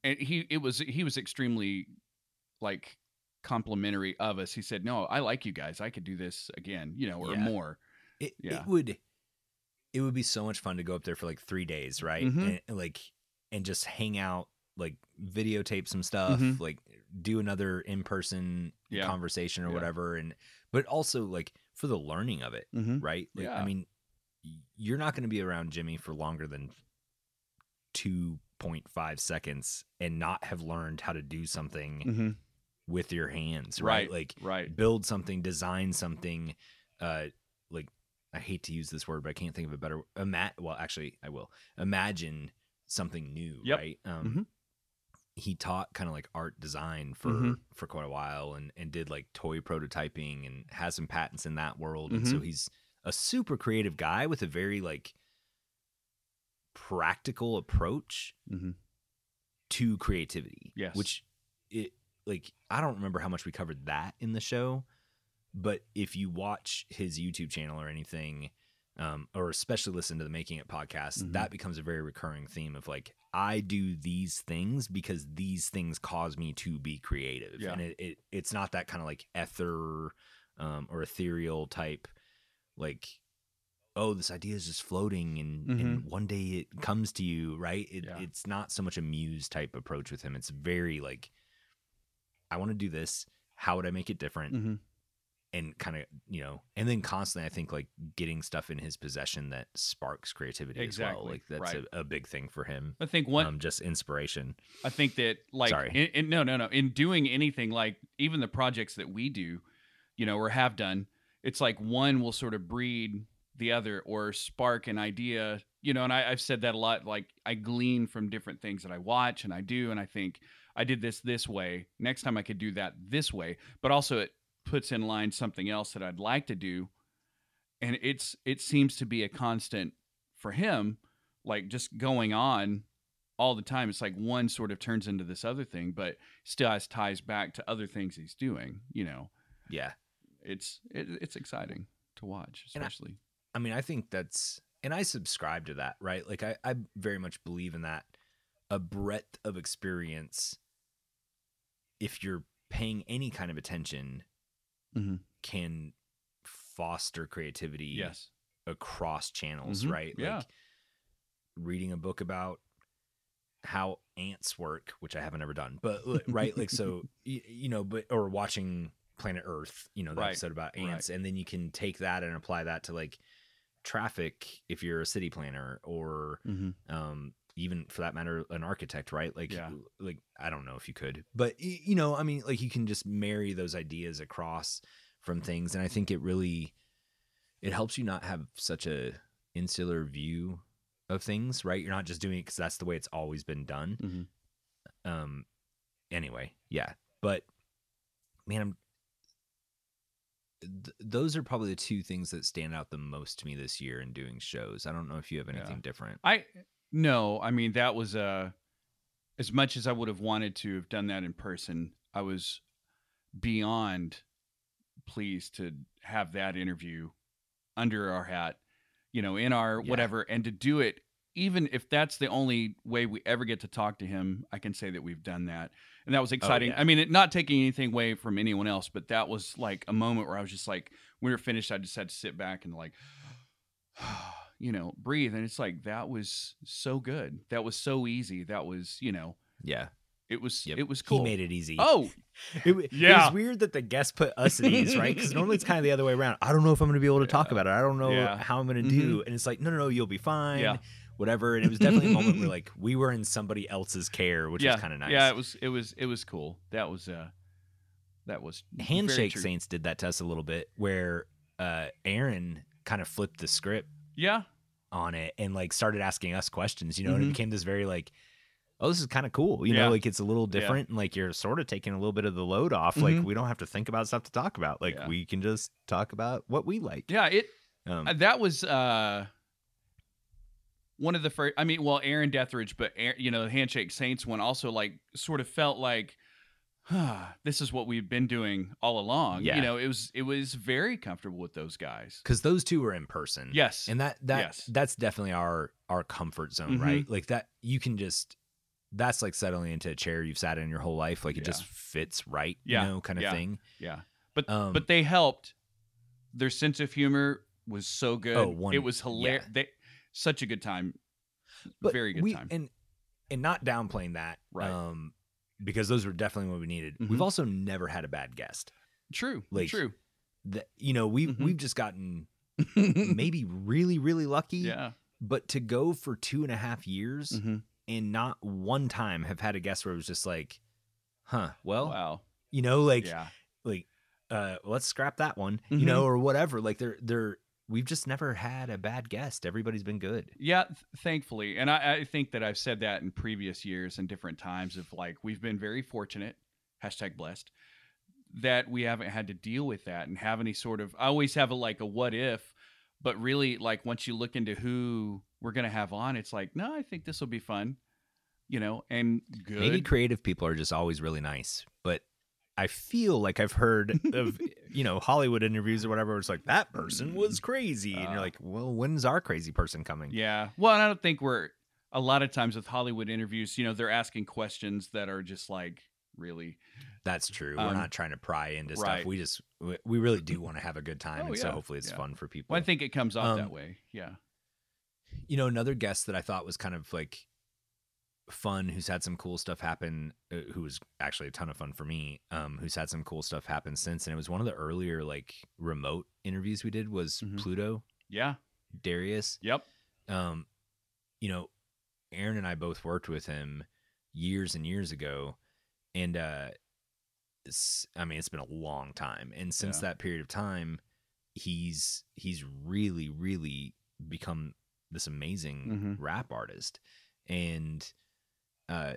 and he it was he was extremely like complimentary of us. He said, "No, I like you guys. I could do this again, you know, or Yeah. more." it, Yeah. it would it would be so much fun to go up there for like three days right Mhm. and, and, like and just hang out like videotape some stuff Mhm. like do another in-person Yeah. conversation or Yeah. whatever and but also like for the learning of it Mm-hmm. right like i mean you're not going to be around jimmy for longer than 2.5 seconds and not have learned how to do something Mm-hmm. with your hands, right? Right. Like Right. build something, design something, uh like I hate to use this word, but I can't think of a better ima- well, actually I will. Imagine something new, Yep. right? Um Mhm. He taught kind of like art design for Mhm. for quite a while and and did like toy prototyping and has some patents in that world and so Mm-hmm. he's a super creative guy with a very like practical approach Mm-hmm. to creativity Yes. which it like i don't remember how much we covered that in the show but if you watch his youtube channel or anything um, or especially listen to the making it podcast Mhm. that becomes a very recurring theme of like i do these things because these things cause me to be creative Yeah. and it, it it's not that kind of like ether um, or ethereal type like oh this idea is just floating and, and one day it comes to you right it, Mm-hmm. Yeah. it's not so much a muse type approach with him it's very like i want to do this how would i make it different Mm-hmm. And kind of you know and then constantly i think like getting stuff in his possession that sparks creativity as well Exactly, like that's right. a, a big thing for him I think one. um just inspiration I think that like Sorry. In, in, no no no in doing anything like even the projects that we do, you know, or have done, it's like one will sort of breed the other or spark an idea, you know. And I, I've said that a lot. Like I glean from different things that I watch and I do, and I think I did this this way. Next time I could do that this way, but also it puts in line something else that I'd like to do, and it's it seems to be a constant for him, like just going on all the time. It's like one sort of turns into this other thing, but still has ties back to other things he's doing. You know, yeah it's it, it's exciting to watch, And I- especially. I mean, I think that's, and I subscribe to that, right? Like, I, I very much believe in that. A breadth of experience, if you're paying any kind of attention, Mhm. can foster creativity yes. across channels, Mhm. right? Yeah. Like, reading a book about how ants work, which I haven't ever done, but [LAUGHS] right, like so, you know, but or watching Planet Earth, you know, the Right, episode about right. ants, and then you can take that and apply that to like traffic if you're a city planner or Mm-hmm. um even for that matter an architect right? Like Yeah. like i don't know if you could. But you know i mean like you can just marry those ideas across from things and i think it really it helps you not have such a insular view of things right? You're not just doing it because that's the way it's always been done. Mm-hmm. um anyway yeah. But man i'm th- those are probably the two things that stand out the most to me this year in doing shows. I don't know if you have anything Yeah. different. I no, I mean that was uh as much as I would have wanted to have done that in person, I was beyond pleased to have that interview under our hat, you know, in our Yeah. whatever, and to do it even if that's the only way we ever get to talk to him, I can say that we've done that. And that was exciting. Oh, yeah. I mean, it, not taking anything away from anyone else, but that was like a moment where I was just like, when we were finished, I just had to sit back and like, [SIGHS] [SIGHS] you know, breathe. And it's like, that was so good. That was so easy. That was, you know, yeah it was, Yep. it was cool. He made it easy. Oh, [LAUGHS] it, w- it yeah. was weird that the guest put us at ease, right? Because normally it's [LAUGHS] kind of the other way around. I don't know if I'm going to be able to talk about it. I don't know Yeah. how I'm going to do. And it's like, no, no, no, you'll be fine. Yeah. Whatever. And it was definitely a moment where [LAUGHS] like we were in somebody else's care, which yeah. was kind of nice. Yeah. It was, it was, it was cool. That was, uh, that was very Handshake true. Saints did that to us a little bit, where uh, Aaron kind of flipped the script Yeah. on it and like started asking us questions, you know, and it Mhm. became this very like, oh, this is kind of cool, you Yeah. know, like it's a little Yeah. different and like you're sort of taking a little bit of the load off. Like Mhm. we don't have to think about stuff to talk about. Like Yeah. we can just talk about what we like. Yeah. It, Um, Uh, that was uh one of the first i mean well aaron deathridge but Aaron, you know the handshake saints one also like sort of felt like [SIGHS] this is what we've been doing all along Yeah. you know it was it was very comfortable with those guys because those two were in person. yes and that that Yes. that's definitely our our comfort zone, Mhm. right? Like that you can just that's like settling into a chair you've sat in your whole life. Like it Yeah. just fits right, Yeah. you know, kind of Yeah. thing. yeah but Um, but they helped their sense of humor was so good Oh, one- it was hilarious they such a good time but very good we, time and and not downplaying that, Right. Um, because those were definitely what we needed. Mhm. We've also never had a bad guest. true like, true That you know we've Mhm. we've just gotten [LAUGHS] maybe really really lucky. yeah But to go for two and a half years hmm and not one time have had a guest where it was just like, huh, well, wow. you know, like yeah. like uh let's scrap that one, you know, or whatever. Like they're they're we've just never had a bad guest. Everybody's been good. Yeah, th- thankfully. And I, I think that I've said that in previous years and different times of like we've been very fortunate, hashtag blessed, that we haven't had to deal with that and have any sort of I always have a like a what if, but really like once you look into who we're gonna have on, it's like, no, I think this will be fun. You know, and good. Maybe creative people are just always really nice, but I feel like I've heard of [LAUGHS] you know Hollywood interviews or whatever. Where it's like that person was crazy, and Uh, you're like, well, when's our crazy person coming? Yeah. Well, and I don't think we're a lot of times with Hollywood interviews, you know, they're asking questions that are just like really That's true. Um, We're not trying to pry into right. stuff. We just we, really do want to have a good time, Oh, and so hopefully it's yeah. fun for people. well, I think it comes off that Um, way. Yeah. you know another guest that I thought was kind of like fun, who's had some cool stuff happen, uh, who was actually a ton of fun for me, um, who's had some cool stuff happen since, and it was one of the earlier like remote interviews we did was Mhm. Pluto Yeah. Darius. Yep. um, you know, Aaron and I both worked with him years and years ago, and uh, I mean, it's been a long time, and since Yeah. that period of time, he's he's really, really become this amazing Mhm. rap artist, and uh,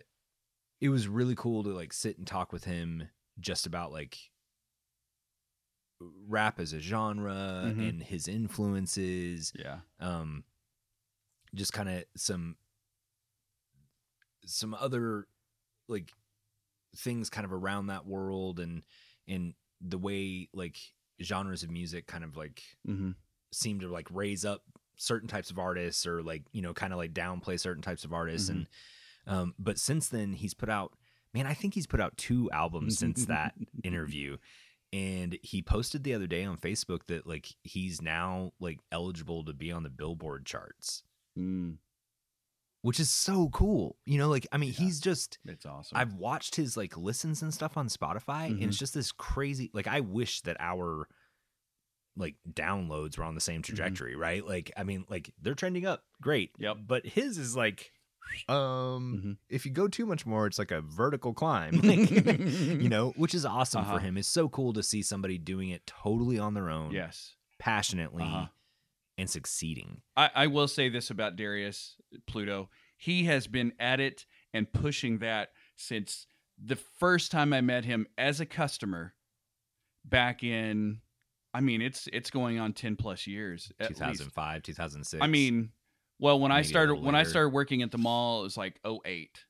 it was really cool to like sit and talk with him just about like rap as a genre Mhm. and his influences Yeah. um just kind of some some other like things kind of around that world and and the way like genres of music kind of like Mm-hmm. seem to like raise up certain types of artists or like you know kind of like downplay certain types of artists and um but since then he's put out man i think he's put out two albums since [LAUGHS] that interview and he posted the other day on facebook that like he's now like eligible to be on the billboard charts Mm, which is so cool you know like i mean Yeah. he's just it's awesome. i've watched his like listens and stuff on spotify and Mhm. it's just this crazy like i wish that our like downloads were on the same trajectory right like i mean like they're trending up great Yep. but his is like um Mhm. if you go too much more it's like a vertical climb [LAUGHS] you know which is awesome Uh-huh. for him it's so cool to see somebody doing it totally on their own yes. passionately Uh-huh. and succeeding I, I will say this about Darius Pluto. He has been at it and pushing that since the first time I met him as a customer back in I mean it's it's going on 10 plus years 2005 2006 I mean well when I started when I started working at the mall it was like 08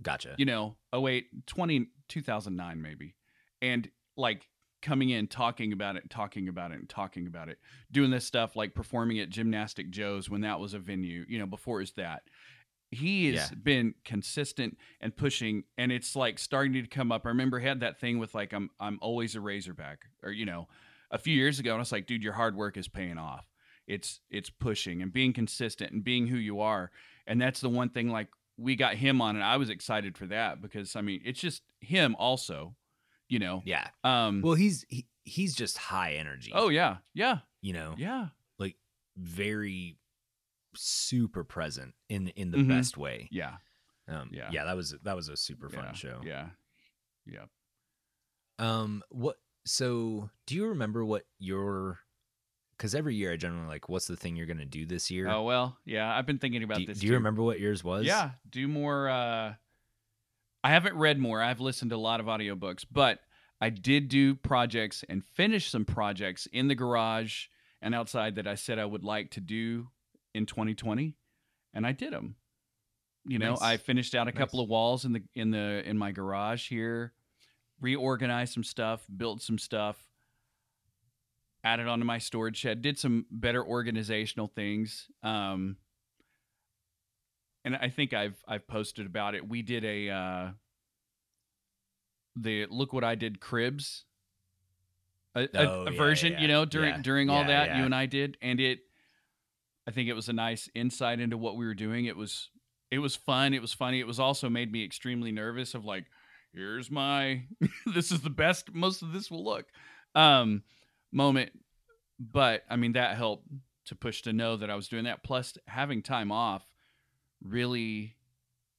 gotcha. You know 08 20 2009 maybe. And like coming in talking about it talking about it and talking about it. Doing this stuff like performing at gymnastic joe's when that was a venue you know before it was that. He has Yeah. been consistent and pushing and it's like starting to come up. I remember he had that thing with like i'm i'm always a razorback or you know a few years ago and i was like dude your hard work is paying off it's it's pushing and being consistent and being who you are. And that's the one thing like we got him on and i was excited for that because i mean it's just him also you know? Yeah. Um well he's he, he's just high energy. Oh yeah. Yeah. You know? Yeah. Like very super present in in the Mhm. best way. Yeah. Um Yeah. yeah that was that was a super fun yeah, show. Yeah. Yeah um what so do you remember what your because every year i generally like what's the thing you're gonna do this year oh well yeah i've been thinking about do, this do you too. remember what yours was Yeah, do more. Uh, I haven't read more. I've listened to a lot of audiobooks, but I did do projects and finish some projects in the garage and outside that I said I would like to do in 2020, and I did them. You know, Nice. I finished out a couple of walls in the in the in my garage here, reorganized some stuff, built some stuff, added onto my storage shed, did some better organizational things. Um, and I think I've I've posted about it. We did a uh, the look what I did cribs, a, a- Oh, a yeah, version, yeah, you know, during yeah, during all that you and I did, and it. I think it was a nice insight into what we were doing. It was it was fun. It was funny. It was also made me extremely nervous. Of like, here's my [LAUGHS] this is the best most of this will look um moment but i mean that helped to push to know that i was doing that plus having time off really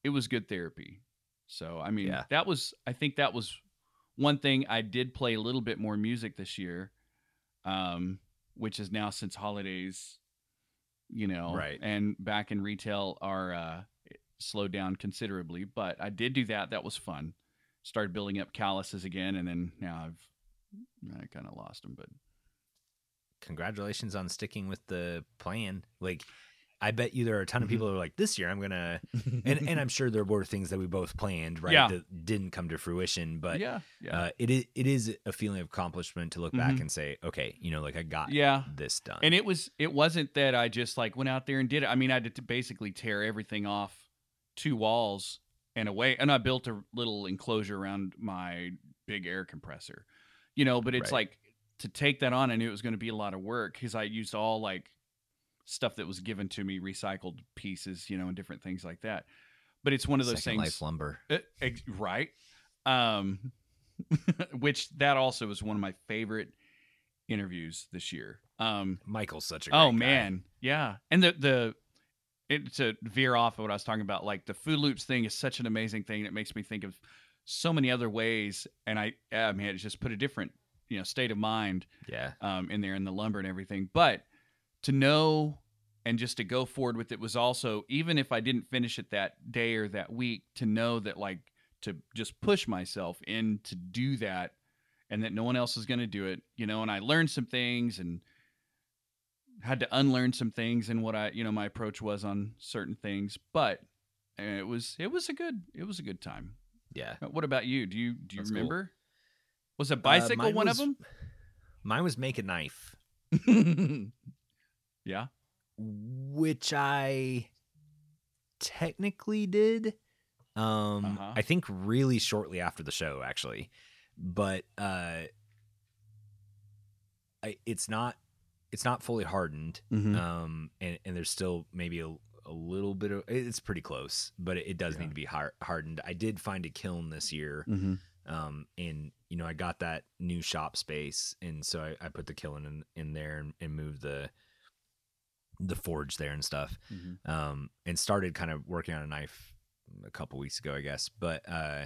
it was good therapy. So I mean, Yeah. that was I think that was one thing I did play a little bit more music this year, um, which is now since holidays, you know, Right. and back in retail are uh, slowed down considerably. But I did do that. That was fun. Started building up calluses again, and then now I've I kind of lost them. But Congratulations on sticking with the plan. Like, I bet you there are a ton of people who are like, this year I'm gonna, and and I'm sure there were things that we both planned, right, Yeah. that didn't come to fruition. But yeah, yeah, uh, it is it is a feeling of accomplishment to look back Mhm. and say, okay, you know, like I got yeah. this done. And it was it wasn't that I just like went out there and did it. I mean, I had to basically tear everything off two walls and away, and I built a little enclosure around my big air compressor. You know, but it's Right. like to take that on, I knew it was going to be a lot of work because I used all like stuff that was given to me, recycled pieces, you know, and different things like that. But it's one of those Second things, life lumber. uh, ex- right? Um, [LAUGHS] which that also was one of my favorite interviews this year. Um, Michael's such a great oh guy. man, yeah, and the the it to veer off of what I was talking about, like the food loops thing is such an amazing thing. It makes me think of so many other ways, and I, I mean, it just put a different you know state of mind yeah, um, in there in the lumber and everything. But to know and just to go forward with it was also even if I didn't finish it that day or that week, to know that like to just push myself in to do that, and that no one else is going to do it, you know. And I learned some things and had to unlearn some things and what I you know my approach was on certain things, but. uh, It was it was a good it was a good time. yeah. What about you? Do you do you That's cool. Remember? Was a Uh, bicycle mine one was- of them? Mine was make a knife, [LAUGHS] yeah. which I technically did. Um, Uh-huh. I think really shortly after the show, actually, but uh, I, it's not it's not fully hardened. Mm-hmm. Um, and and there's still maybe a, a little bit of it's pretty close, but it, it does Yeah. need to be har- hardened. I did find a kiln this year. Mm-hmm. Um and you know i got that new shop space and so i, I put the kiln in, in there and, and moved the the forge there and stuff Mm-hmm. um and started kind of working on a knife a couple weeks ago i guess but uh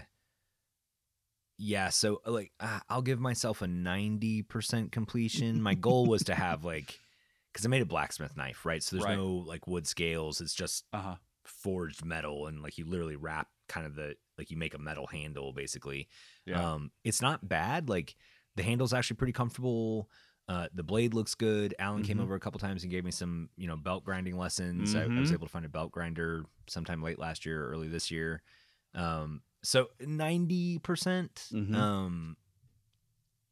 yeah so like uh, i'll give myself a 90% completion my goal was to have like [LAUGHS] because i made a blacksmith knife right so there's Right. no like wood scales it's just Uh huh. forged metal and like you literally wrap kind of the like you make a metal handle basically Yeah. um, it's not bad. Like the handle's actually pretty comfortable. Uh, the blade looks good. Alan came Mhm. over a couple times and gave me some, you know, belt grinding lessons. I, I was Mhm. able to find a belt grinder sometime late last year or early this year. Um, so ninety percent. Mhm. Um,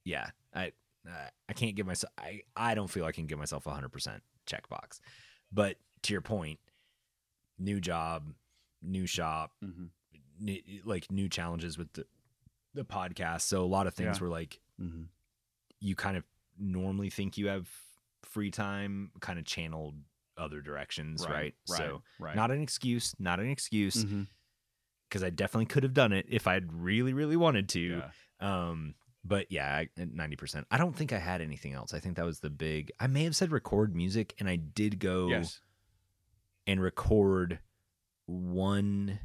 yeah, I uh, I can't give myself. I I don't feel I can give myself a hundred percent checkbox. But to your point, new job, new shop, mm-hmm. Like new challenges with the the podcast. So a lot of things Yeah. were like Mm-hmm. you kind of normally think you have free time, kind of channeled other directions, right? Right. So right. not an excuse, not an excuse, Mhm. because I definitely could have done it if I'd really, really wanted to. Yeah. Um, but yeah, ninety percent. I don't think I had anything else. I think that was the big. I may have said record music, and I did go Yes. and record one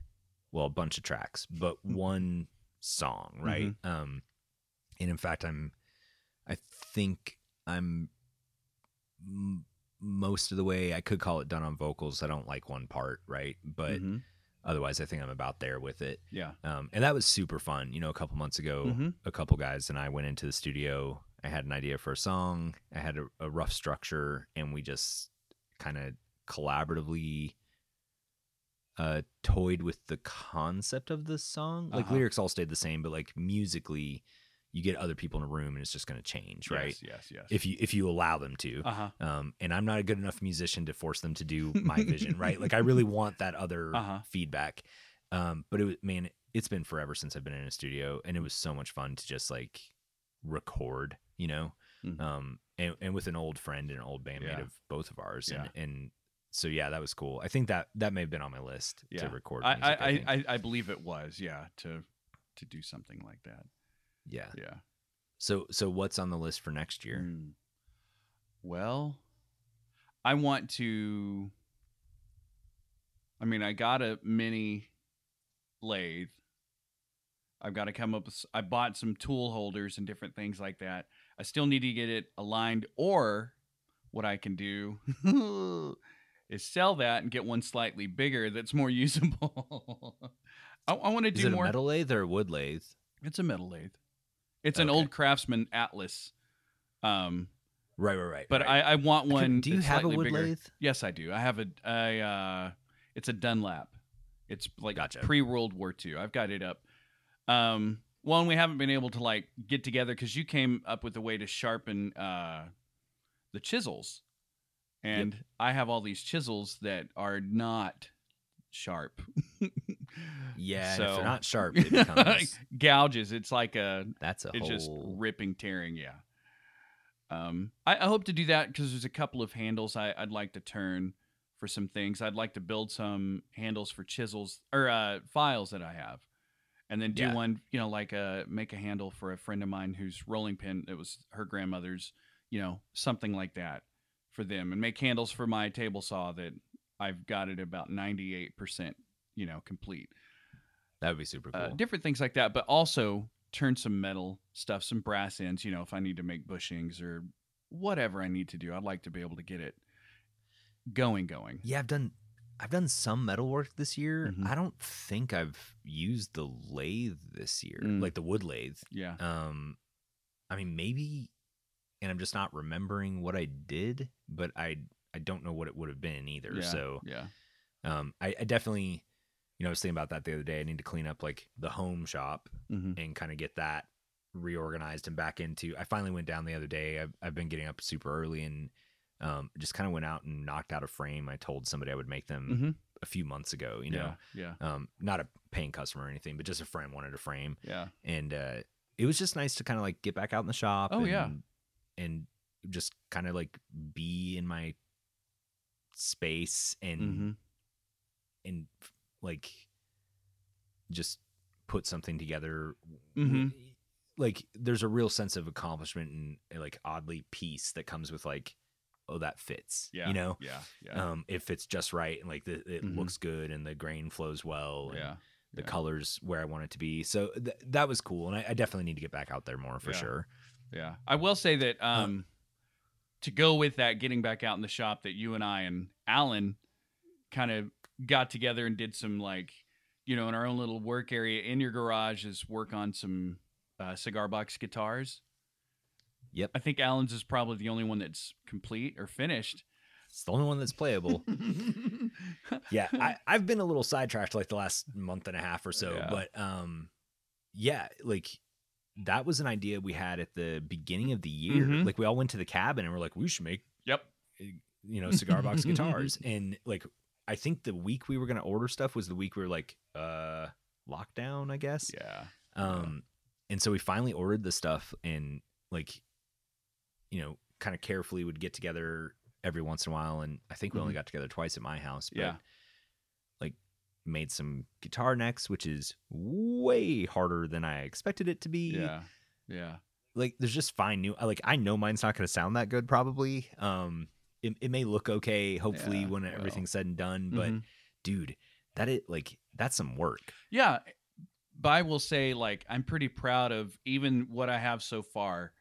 well a bunch of tracks but Mm-hmm. one song right um and in fact i'm i think i'm m- most of the way i could call it done on vocals i don't like one part right but Mhm. otherwise i think i'm about there with it Yeah. um and that was super fun you know a couple months ago Mhm. a couple guys and I went into the studio. I had an idea for a song. I had a, a rough structure, and we just kind of collaboratively uh, toyed with the concept of the song. Like Uh-huh. lyrics all stayed the same, but like musically, you get other people in a room, and it's just going to change, right? Yes. Yes. yes. If you if you allow them to. uh huh. Um, and I'm not a good enough musician to force them to do [LAUGHS] my vision, right? Like I really want that other Uh-huh. feedback. Um, but it was man, it's been forever since I've been in a studio, and it was so much fun to just like record, you know, Mhm. um, and, and with an old friend and an old bandmate Yeah. of both of ours, Yeah. and and so yeah, that was cool. I think that that may have been on my list Yeah. to record. I, music, I, think. I, I, I believe it was. Yeah. To to do something like that. yeah. Yeah. So so what's on the list for next year? Mm. Well, I want to. I mean, I got a mini lathe. I've got to come up with. I bought some tool holders and different things like that. I still need to get it aligned, or what I can do [LAUGHS] is sell that and get one slightly bigger that's more [LAUGHS] usable. I, I want to Is do it more. a metal lathe or a wood lathe? It's a metal lathe. It's an old Craftsman Atlas. Um, Right, right, right. but right. I, I want I one. Do you have a wood bigger. lathe? Yes, I do. I have a, a uh, it's a Dunlap. It's like Gotcha. pre World War II. I've got it up. Um, one we haven't been able to like get together because you came up with a way to sharpen uh, the chisels, and I have all these chisels that are not sharp. Yeah, and if So- they're not sharp, it becomes [LAUGHS] gouges. It's like a that's a it's whole. just ripping, tearing. Yeah. Um, I, I hope to do that because there's a couple of handles I, I'd like to turn for some things. I'd like to build some handles for chisels or uh, files that I have, and then do Yeah. one, you know, like a make a handle for a friend of mine whose rolling pin. It was her grandmother's, you know, something like that for them, and make handles for my table saw that I've got it about ninety eight percent, you know, complete that would be super cool. uh, different things like that, but also turn some metal stuff, some brass ends. You know, if I need to make bushings or whatever I need to do, I'd like to be able to get it going, going. yeah, I've done. I've done some metal work this year. Mhm. I don't think I've used the lathe this year, Mm. like the wood lathe. Yeah, Um, I mean, maybe, and I'm just not remembering what I did, but I I don't know what it would have been either. yeah, So, yeah, um, I, I definitely, you know, I was thinking about that the other day. I need to clean up like the home shop hmm and kind of get that reorganized and back into. I finally went down the other day. I've, I've been getting up super early and um, just kind of went out and knocked out a frame. I told somebody I would make them hmm a few months ago. You know, yeah, um, not a paying customer or anything, but just a friend wanted a frame, yeah, and uh, it was just nice to kind of like get back out in the shop. Oh, and, yeah. And just kind of like be in my space and hmm and like just put something together Mhm. like there's a real sense of accomplishment and uh, like oddly peace that comes with like oh that fits yeah, you know yeah, yeah, um it fits just right and like the, it Mhm. looks good and the grain flows well and yeah. the yeah. colors where i want it to be so th- that was cool and I, I definitely need to get back out there more for Yeah. sure Yeah. I will say that um to go with that getting back out in the shop that you and I and Alan kind of got together and did some like you know in our own little work area in your garage is work on some uh, cigar box guitars. Yep. I think Alan's is probably the only one that's complete or finished. it's the only one that's playable [LAUGHS] yeah I, i've been a little sidetracked like the last month and a half or so Yeah. but um yeah like that was an idea we had at the beginning of the year Mhm. like we all went to the cabin and we're like we should make yep. you know cigar box [LAUGHS] guitars and like i think the week we were going to order stuff was the week we were like uh lockdown i guess Yeah. um and so we finally ordered the stuff and like you know kind of carefully would get together every once in a while and i think we only got together twice at my house but Mm-hmm. Yeah. Made some guitar necks which is way harder than i expected it to be Yeah. Yeah. like there's just fine new like i know mine's not going to sound that good probably um it, it may look okay hopefully Yeah, when well. everything's said and done but Mhm. dude that it like that's some work Yeah, but I will say like I'm pretty proud of even what I have so far.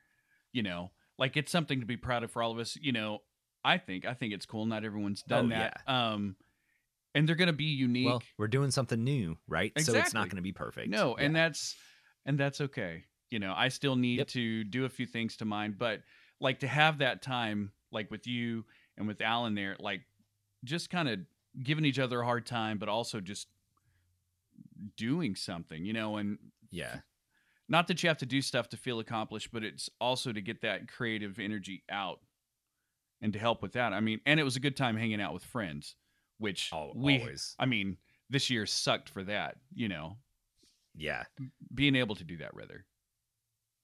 You know, like it's something to be proud of for all of us. You know, I think I think it's cool. Not everyone's done Oh, that. Um, and they're gonna be unique. well we're doing something new right Exactly. so it's not going to be perfect no, and that's and that's okay. You know, I still need Yep. to do a few things to mine, but like to have that time, like with you and with Alan there, like just kind of giving each other a hard time, but also just doing something, you know, and yeah not that you have to do stuff to feel accomplished, but it's also to get that creative energy out and to help with that. I mean, and it was a good time hanging out with friends, which Al- we, always I mean, this year sucked for that, you know, yeah being able to do that rather.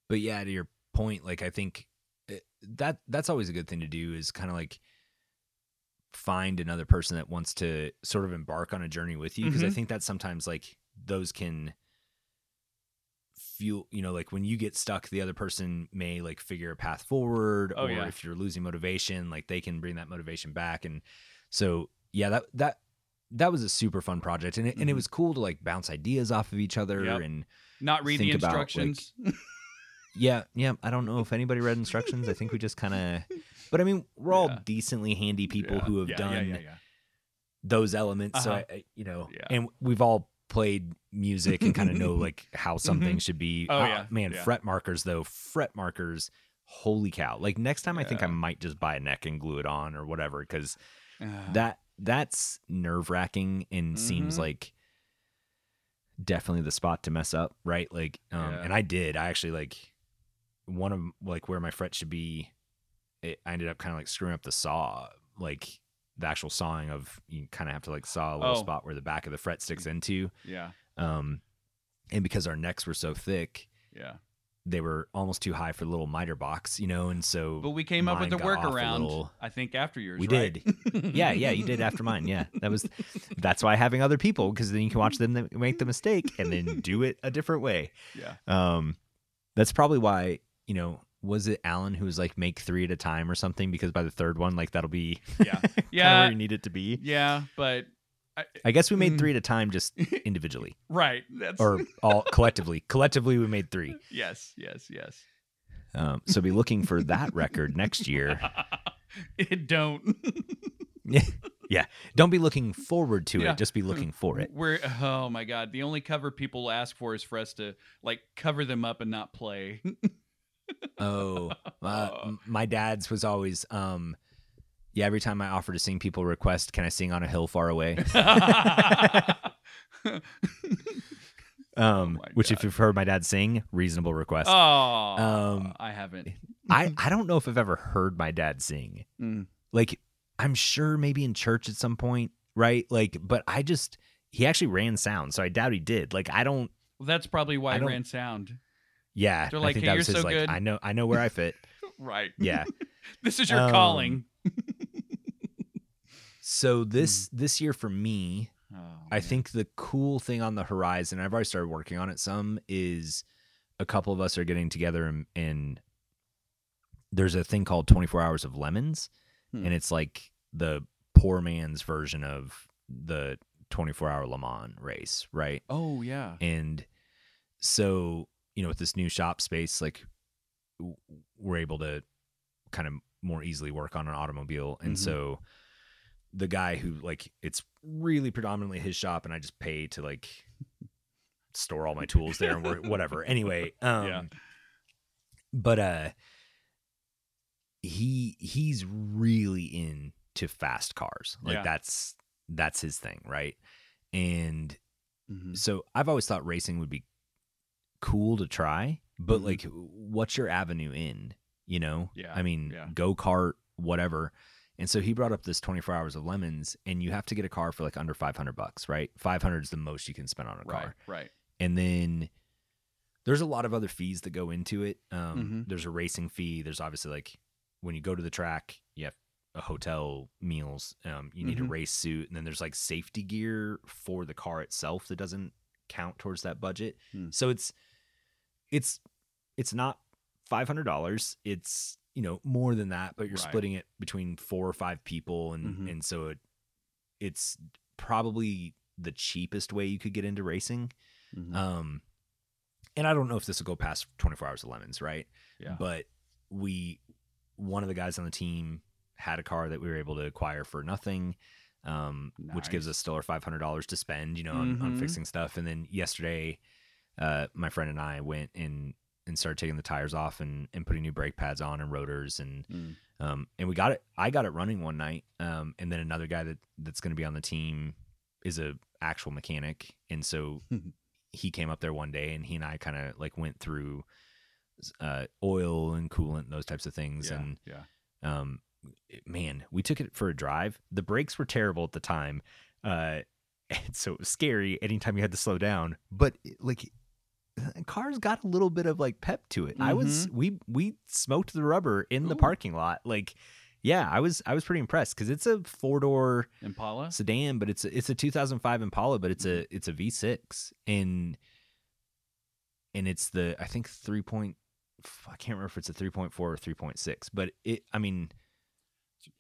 but yeah to your point like i think that that's always a good thing to do is kind of like find another person that wants to sort of embark on a journey with you because i Mhm. think that sometimes like those can feel you know like when you get stuck the other person may like figure a path forward Oh, or yeah. if you're losing motivation like they can bring that motivation back and so yeah that that that was a super fun project, and it, and it Mhm. was cool to like bounce ideas off of each other Yep. and Not read the about, like, instructions. [LAUGHS] Yeah, yeah. I don't know if anybody read instructions. I think we just kind of, [LAUGHS] but I mean, we're all Yeah. decently handy people Yeah, who have yeah, done Yeah, yeah, yeah. those elements. So Uh-huh. I, I, you know, Yeah. and we've all played music and kind of know like [LAUGHS] how some Mhm. should be. Oh, Ah, yeah, man, yeah. fret markers though, fret markers. Holy cow! Like next time, I think I might just buy a neck and glue it on or whatever because Uh, that that's nerve wracking and seems Mhm. like definitely the spot to mess up, right? Like, um, Yeah. and I did. I actually like one of like where my fret should be. It, I ended up kind of like screwing up the saw, like the actual sawing of you kind of have to like saw a little Oh. spot where the back of the fret sticks into. yeah, Um, and because our necks were so thick, yeah. They were almost too high for the little miter box, you know. And so, But we came up with a off a workaround. little- I think after yours. We right? yeah, yeah, you did after mine. Yeah, that was that's why having other people because then you can watch them make the mistake and then do it a different way. [LAUGHS] yeah. Um, that's probably why you know was it Alan who was like make three at a time or something because by the third one like that'll be Yeah. [LAUGHS] Yeah. where you need it to be. Yeah, but I guess we made Mm. three at a time just [LAUGHS] individually right. That's or [LAUGHS] all collectively. Collectively we made three. yes, yes, yes. Um, so be looking for that record next year. [LAUGHS] it don't. yeah, don't be looking forward to Yeah. it. Just be looking for it. We're oh my god. The only cover people ask for is for us to like cover them up and not play. Oh, uh, m- my dad's was always, um, yeah. Every time I offer to sing, people request, "Can I sing on a hill far away?" [LAUGHS] Um, my which, if you've heard my dad sing, reasonable request. oh, Um, I haven't. I I don't know if I've ever heard my dad sing. Mm. Like, I'm sure maybe in church at some point, right? Like, but I just he actually ran sound, so I doubt he did. Like, I don't. Well, that's probably why I I ran sound. Yeah, They're I like, think "Hey, that was you're his so like. good." I know, I know where I fit. [LAUGHS] Right. Yeah. [LAUGHS] this is your Um, calling. So this this year for me, Oh, I think the cool thing on the horizon, I've already started working on it some, is a couple of us are getting together and, and there's a thing called 24 Hours of Lemons. Hmm. And it's like the poor man's version of the 24 hour Le Mans race, right? Oh yeah. And so, you know, with this new shop space, like we're able to kind of more easily work on an automobile. And Mhm. so the guy who like it's really predominantly his shop and I just pay to like store all my tools there and work [LAUGHS] whatever. Anyway, um Yeah. but uh he he's really into fast cars. Like Yeah. that's that's his thing, right? And Mhm. so I've always thought racing would be cool to try, but Mhm. like, what's your avenue in? You know, Yeah, I mean, yeah. go kart, whatever. And so he brought up this 24 hours of lemons, and you have to get a car for like under 500 bucks, right? 500 is the most you can spend on a Right. car. Right. And then there's a lot of other fees that go into it. Um, Mhm. There's a racing fee. There's obviously like when you go to the track, you have a hotel meals. Um, you need Mhm. a race suit, and then there's like safety gear for the car itself that doesn't count towards that budget. Hmm. So it's it's it's not five hundred dollars. It's you know more than that, but you're Right. splitting it between four or five people, and Mhm. and so it it's probably the cheapest way you could get into racing. Mhm. Um, and I don't know if this will go past 24 hours of lemons, right? yeah. But we, one of the guys on the team had a car that we were able to acquire for nothing, um, which gives us still our $500 to spend, you know, on, on Mhm. fixing stuff. And then yesterday, uh, my friend and I went and, and started taking the tires off and, and putting new brake pads on and rotors and Mm. um, and we got it. I got it running one night, um, and then another guy that that's going to be on the team is a actual mechanic, and so [LAUGHS] he came up there one day, and he and I kind of like went through uh, oil and coolant and those types of things, yeah. and yeah. um, man, we took it for a drive. The brakes were terrible at the time, uh, [LAUGHS] and so it was scary anytime you had to slow down. But like, cars got a little bit of like pep to it. I was mm-hmm. we we smoked the rubber in the parking lot. Like, yeah, I was I was pretty impressed because it's a four door Impala. sedan, but it's a, it's a 2005 Impala, but it's a mm-hmm. it's a V6 and and it's the I think three point I can't remember if it's a 3.4 or 3.6, but it I mean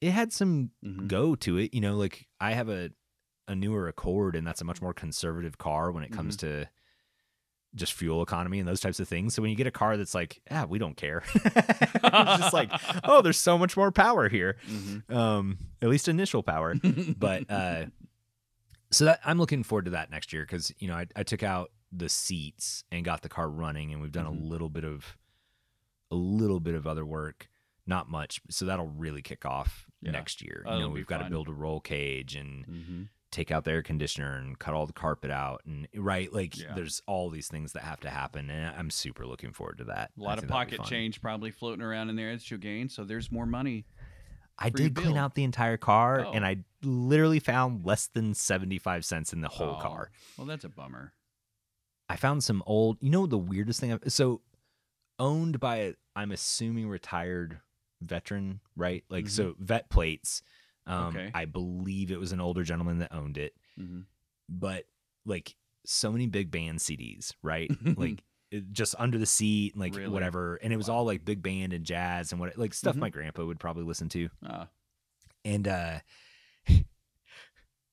it had some Mhm. go to it. You know, like I have a a newer Accord, and that's a much mm-hmm. more conservative car when it comes to just fuel economy and those types of things. So when you get a car that's like, yeah, we don't care, [LAUGHS] it's just like, [LAUGHS] oh, there's so much more power here, Mhm. um, at least initial power. [LAUGHS] But uh, so that I'm looking forward to that next year because you know I, I took out the seats and got the car running, and we've done Mhm. a little bit of a little bit of other work, not much. So that'll really kick off Yeah. next year. You know, we've got to build a roll cage and Mhm. Take out the air conditioner and cut all the carpet out and right like Yeah. there's all these things that have to happen and i'm super looking forward to that a lot of think that'll be pocket change probably floating around in there as you gain, so there's more money. i did clean bill. out the entire car Oh. and i literally found less than 75 cents in the whole Oh, car Well, that's a bummer. i found some old you know the weirdest thing I've, so owned by a i'm assuming retired veteran right like so mm-hmm. vet plates um Mm-hmm. Okay. i believe it was an older gentleman that owned it hmm but like so many big band CDs, right? [LAUGHS] like just under the seat, like Really? whatever, and it was Wow. all like big band and jazz and what like stuff Mhm. my grandpa would probably listen to. Ah, And uh [LAUGHS]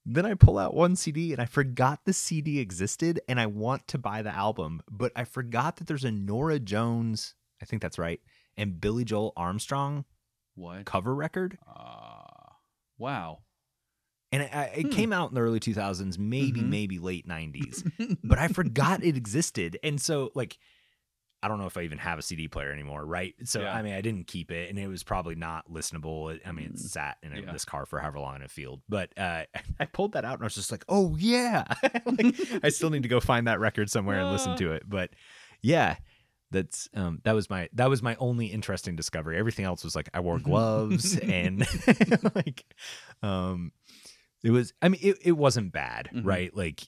then I pull out one CD and I forgot the CD existed, and I want to buy the album, but I forgot that there's a Norah Jones, I think that's right, and Billie Joe Armstrong what? cover record. Ah, wow. And it, it Hmm. came out in the early 2000s, maybe, Mhm. maybe late 90s. [LAUGHS] but I forgot it existed. And so like I don't know if I even have a CD player anymore, right? So Yeah. I mean, I didn't keep it, and it was probably not listenable. I mean, it Mm. sat in Yeah. this car for however long in a field. But uh, [LAUGHS] I pulled that out, and I was just like, "Oh yeah!" [LAUGHS] like I still need to go find that record somewhere and listen Ah. to it. But yeah, that's um, that was my that was my only interesting discovery. Everything else was like I wore gloves [LAUGHS] and [LAUGHS] like um, it was. I mean, it it wasn't bad, Mhm. right? Like,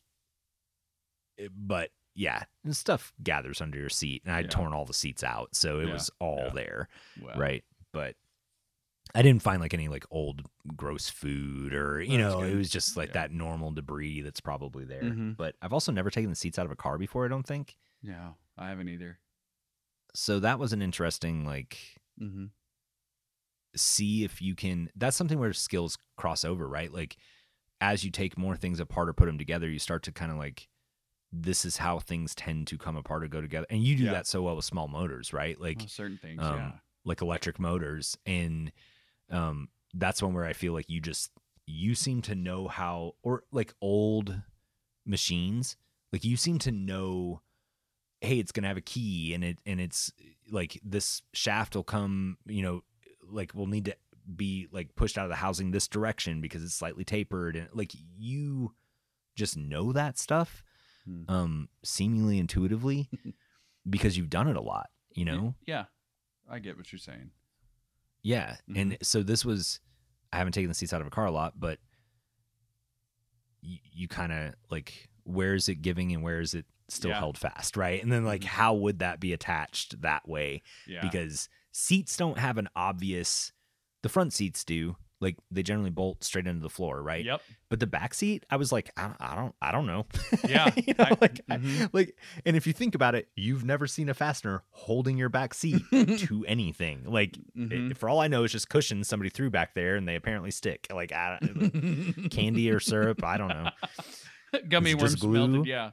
it- but yeah, and stuff gathers under your seat, and I'd Yeah. torn all the seats out, so it Yeah, was all yeah. there, Well, right? But I didn't find like any like old gross food or you That's know, it was just like that normal debris that's probably there. Mhm. But I've also never taken the seats out of a car before. I don't think Yeah, I haven't either. So. That was an interesting like Mm-hmm. see if you can that's something where skills cross over right like as you take more things apart or put them together you start to kind of like this is how things tend to come apart or go together and you do Yeah. that so well with small motors right like Well, certain things, um, yeah. like electric motors and um that's one where i feel like you just you seem to know how or like old machines like you seem to know hey it's gonna have a key and it and it's like this shaft will come you know like we'll need to be like pushed out of the housing this direction because it's slightly tapered and like you just know that stuff Hmm. um seemingly intuitively [LAUGHS] because you've done it a lot you know Yeah, I get what you're saying. Yeah. Mm-hmm. And so this was, I haven't taken the seats out of a car a lot, but you, you kind of like, where is it giving and where is it still Yeah. held fast? Right. And then, like, Mhm. how would that be attached that way? Yeah, Because seats don't have an obvious, the front seats do. Like, they generally bolt straight into the floor, right? Yep. But the back seat, I was like, I don't, I don't, I don't know. Yeah, [LAUGHS] you know, I- like, I- mhm. like, and if you think about it, you've never seen a fastener holding your back seat [LAUGHS] to anything. Like, Mhm. it- for all I know, it's just cushions somebody threw back there, and they apparently stick. Like I, [LAUGHS] don't- candy or syrup, I don't know. Gummy worms melted. Yeah.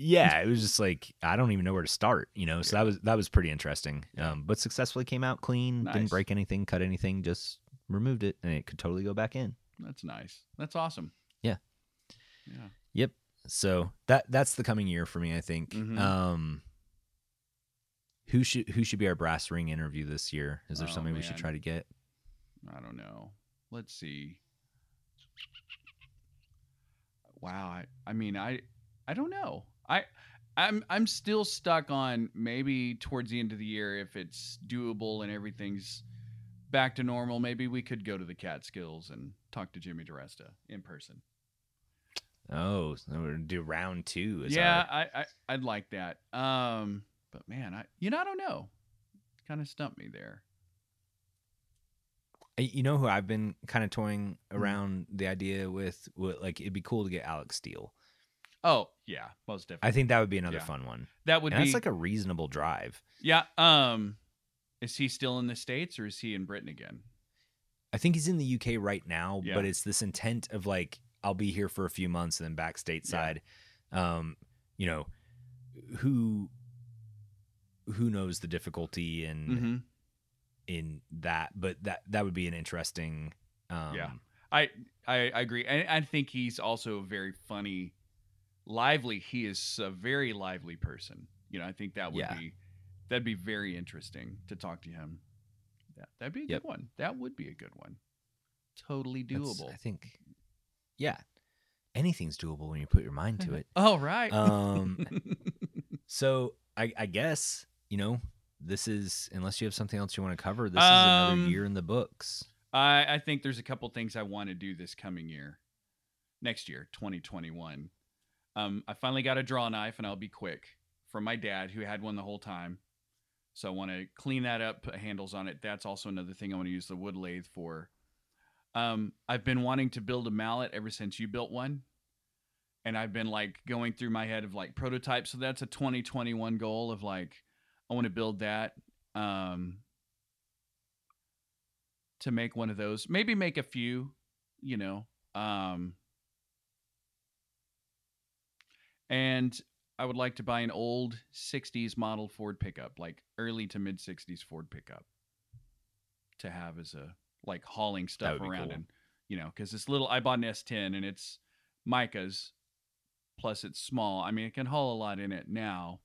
Yeah, it was just like I don't even know where to start. You know, so that was that was pretty interesting. Um, but successfully came out clean, Nice. didn't break anything, cut anything, just removed it, and it could totally go back in. That's nice. That's awesome. Yeah. Yeah. Yep. So that that's the coming year for me, I think. Mhm. Um, who should who should be our brass ring interview this year? Is there Oh, somebody we should try to get? I don't know. Let's see. Wow. I, I mean, I I don't know. I I'm I'm still stuck on maybe towards the end of the year if it's doable and everything's back to normal, maybe we could go to the Catskills and talk to Jimmy DeResta in person. Oh, so we're gonna do round two. Yeah, our- I, I I'd like that. Um, but man, I you know I don't know. Kind of stumped me there. You know who I've been kind of toying Hmm. around the idea with? What, like, it'd be cool to get Alex Steele. Oh yeah, most definitely. I think that would be another Yeah. fun one. that would And be that's like a reasonable drive. yeah. Um, is he still in the states or is he in Britain again? I think he's in the UK right now, Yeah. but it's this intent of like, I'll be here for a few months and then back stateside. Um, you know, who who knows the difficulty in hmm in that, but that that would be an interesting. Um, Yeah. I, I I agree. I, I think he's also very funny, lively. He is a very lively person. You know, I think that would Yeah. be that'd be very interesting to talk to him. That that'd be a Yep. good one. That would be a good one. Totally that's- doable. I think. Yeah, anything's doable when you put your mind to it. [LAUGHS] Oh right. Um, [LAUGHS] So I, I guess you know this is unless you have something else you want to cover. This is another Um, year in the books. I I think there's a couple things I want to do this coming year, next year, 2021. Um, I finally got a draw knife, and I'll be quick. From my dad, who had one the whole time. So I want to clean that up, put handles on it. That's also another thing I want to use the wood lathe for. Um, I've been wanting to build a mallet ever since you built one. And I've been like going through my head of like prototypes. So that's a 2021 goal of like, I want to build that. Um, to make one of those. Maybe make a few, you know. Um and I would like to buy an old 60s model Ford pickup, like early to mid 60s Ford pickup to have as a like hauling stuff around cool. and you know, cuz this little I bought an S10 and it's Micah's plus it's small. I mean, it can haul a lot in it now,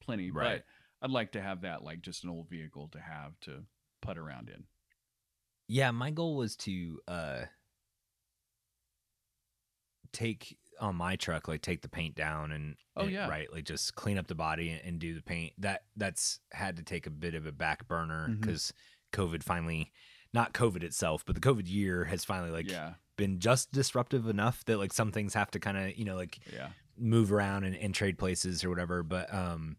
plenty, Right. but I'd like to have that like just an old vehicle to have to put around in. Yeah, my goal was to uh take on my truck, like take the paint down and Oh, and- yeah. right, like just clean up the body and, and do the paint. That that's had to take a bit of a back burner because COVID finally, not COVID itself, but the COVID year has finally like yeah. been just disruptive enough that like some things have to kind of you know like Yeah. move around and, and trade places or whatever. But um,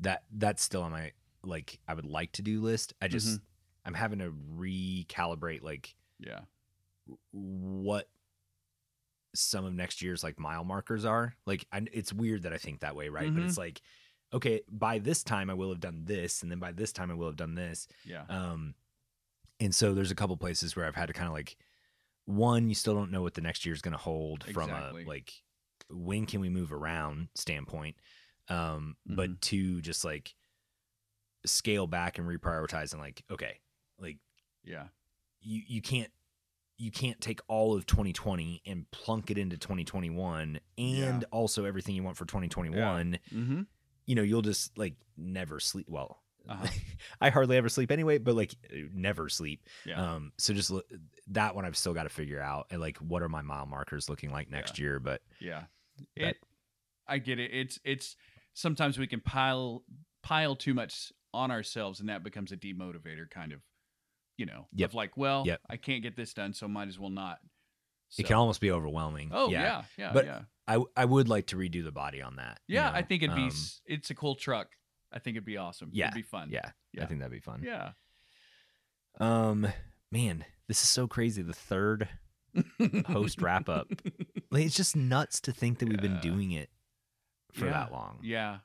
that that's still on my like I would like to do list. I just I'm having to recalibrate like Yeah. what some of next year's like mile markers are. Like I, it's weird that I think that way, right? But Mhm. it's like okay, by this time I will have done this, and then by this time I will have done this. Yeah. Um, and so there's a couple places where I've had to kind of like, one, you still don't know what the next year is going to hold from a like, when can we move around standpoint. Um, Mhm. but two, just like scale back and reprioritize and like, okay, like Yeah. you you can't you can't take all of 2020 and plunk it into 2021 and Yeah. also everything you want for 2021 Mm-hmm. you know you'll just like never sleep well Uh-huh. [LAUGHS] i hardly ever sleep anyway but like never sleep Yeah. um so just l- that one i've still got to figure out and like what are my mile markers looking like next year but yeah. but- It. I get it. It's it's sometimes we can pile pile too much on ourselves, and that becomes a demotivator, kind of. You know, Yep. of like, well, Yep. I can't get this done, so might as well not. it can almost be overwhelming Oh yeah, yeah, But yeah. I, I would like to redo the body on that you Yeah, I think it'd be. Um, it's a cool truck. I think it'd be awesome. Yeah, it'd be fun. yeah, Yeah. i think that'd be fun yeah. um man this is so crazy the third [LAUGHS] Post wrap up. like it's just nuts to think that we've been doing it for Yeah. that long Yeah,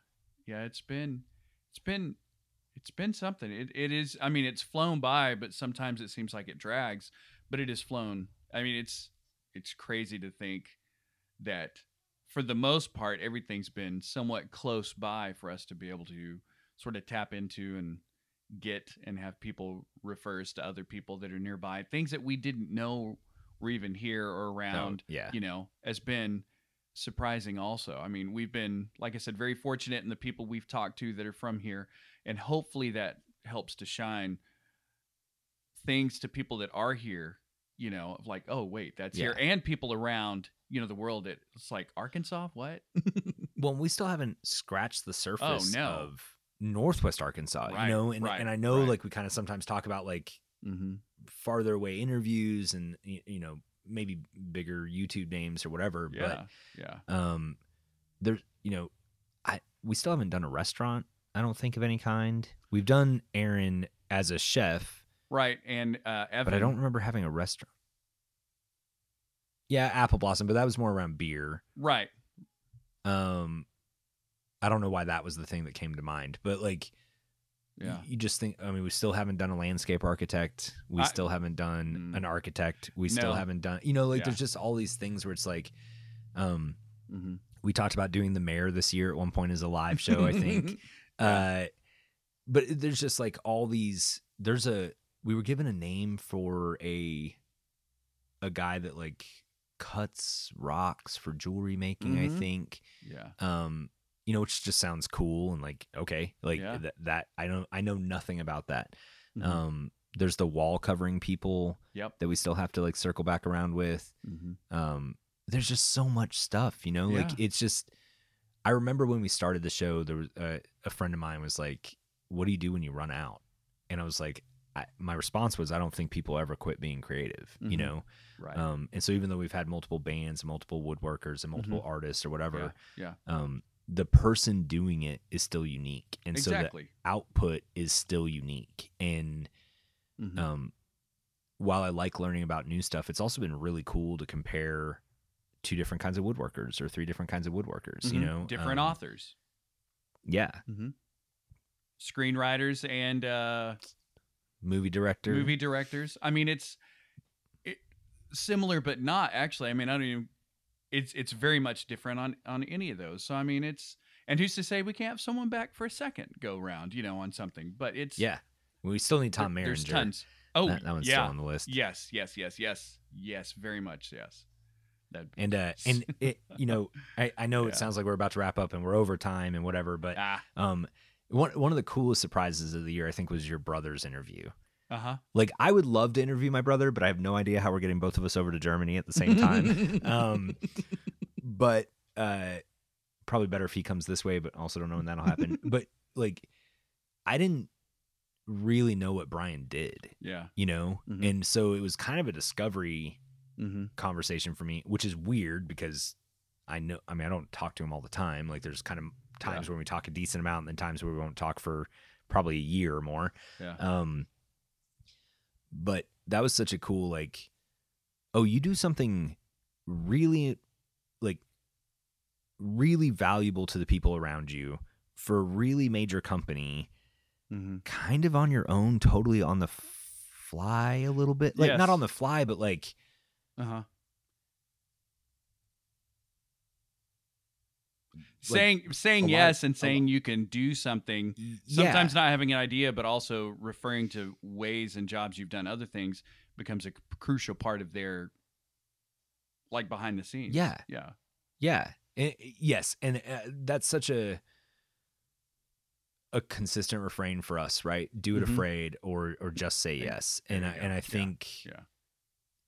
yeah. It's been, it's been, it's been something. It it is. I mean, it's flown by, but sometimes it seems like it drags. But it has flown. I mean, it's it's crazy to think that for the most part everything's been somewhat close by for us to be able to sort of tap into and get and have people refer us to other people that are nearby things that we didn't know were even here or around yeah you know, has been surprising also. I mean, we've been, like I said, very fortunate in the people we've talked to that are from here. And hopefully that helps to shine things to people that are here, you know, of like, oh, wait, that's here. And people around, you know, the world that it's like, Arkansas? What? [LAUGHS] well we still haven't scratched the surface Oh, no. of northwest arkansas Right, you know and, right, and i know right. like we kind of sometimes talk about like mm-hmm. farther away interviews and you know maybe bigger youtube names or whatever but Yeah. Yeah. but um there you know i we still haven't done a restaurant i don't think of any kind we've done aaron as a chef Right. And uh, Evan. but I don't remember having a restaurant. Yeah, Apple Blossom, but that was more around beer. Right. Um, I don't know why that was the thing that came to mind, but like, Yeah. you just think i mean we still haven't done a landscape architect we I- still haven't done Mm. an architect we still haven't done you know like Yeah. there's just all these things where it's like um hmm we talked about doing the mayor this year at one point as a live show i think [LAUGHS] uh but there's just like all these there's a we were given a name for a a guy that like cuts rocks for jewelry making i Mhm. think yeah. um you know which just sounds cool and like okay like Yeah. that, that i don't i know nothing about that Mhm. um there's the wall covering people Yep. that we still have to like circle back around with hmm um there's just so much stuff you know like it's just i remember when we started the show there was uh, a friend of mine was like what do you do when you run out and i was like I, my response was i don't think people ever quit being creative you Mhm. know Right. um and so even though we've had multiple bands and multiple woodworkers and multiple artists or whatever Mm-hmm. yeah. um the person doing it is still unique and so the output is still unique and Mhm. um, while I like learning about new stuff, it's also been really cool to compare two different kinds of woodworkers or three different kinds of woodworkers. You Mhm. know, different Um, authors, Yeah, mm-hmm. screenwriters, and uh, movie director. movie directors. I mean, it's it, similar but not actually. I mean, I don't even. It's it's very much different on on any of those. So I mean, it's and who's to say we can't have someone back for a second go round, you know, on something. But it's Yeah, we still need Tom there- There's Maringer. tons. Oh, that, that one's yeah. still on the list. Yes, yes, yes, yes, yes. Very much yes. And uh, [LAUGHS] and it, you know, I, I know Yeah. it sounds like we're about to wrap up and we're over time and whatever, but ah um, one one of the coolest surprises of the year I think was your brother's interview. Uh huh. Like I would love to interview my brother, but I have no idea how we're getting both of us over to Germany at the same time. [LAUGHS] um, but uh, probably better if he comes this way. But also don't know when that'll happen. [LAUGHS] but like, I didn't really know what Brian did, yeah. you know, Mhm. and so it was kind of a discovery Mm-hmm. conversation for me, which is weird because I know. I mean, I don't talk to him all the time. Like, there's kind of times when we talk a decent amount, and then times where we won't talk for probably a year or more. Yeah. Um, but that was such a cool like, oh, you do something really like really valuable to the people around you for a really major company, Mm-hmm. kind of on your own, totally on the fly a little bit, like not on the fly, but like Uh saying saying a lot yes and saying you can do something sometimes yeah. not having an idea but also referring to ways and jobs you've done other things becomes a crucial part of their like behind the scenes Yeah. yeah Yeah. And- yes, and uh, that's such a a consistent refrain for us, right? Do it Mhm. afraid or or just say yes. And I, and I Yeah, think yeah.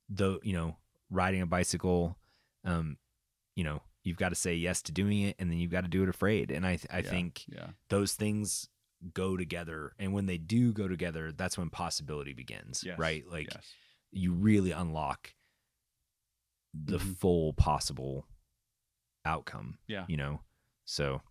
the you know, riding a bicycle um you know, you've got to say yes to doing it and then you've got to do it afraid. And I th- I Yeah. think yeah those things go together and when they do go together, that's when possibility begins, yes right? Like yes you really unlock the Mhm. full possible outcome. Yeah. You know? So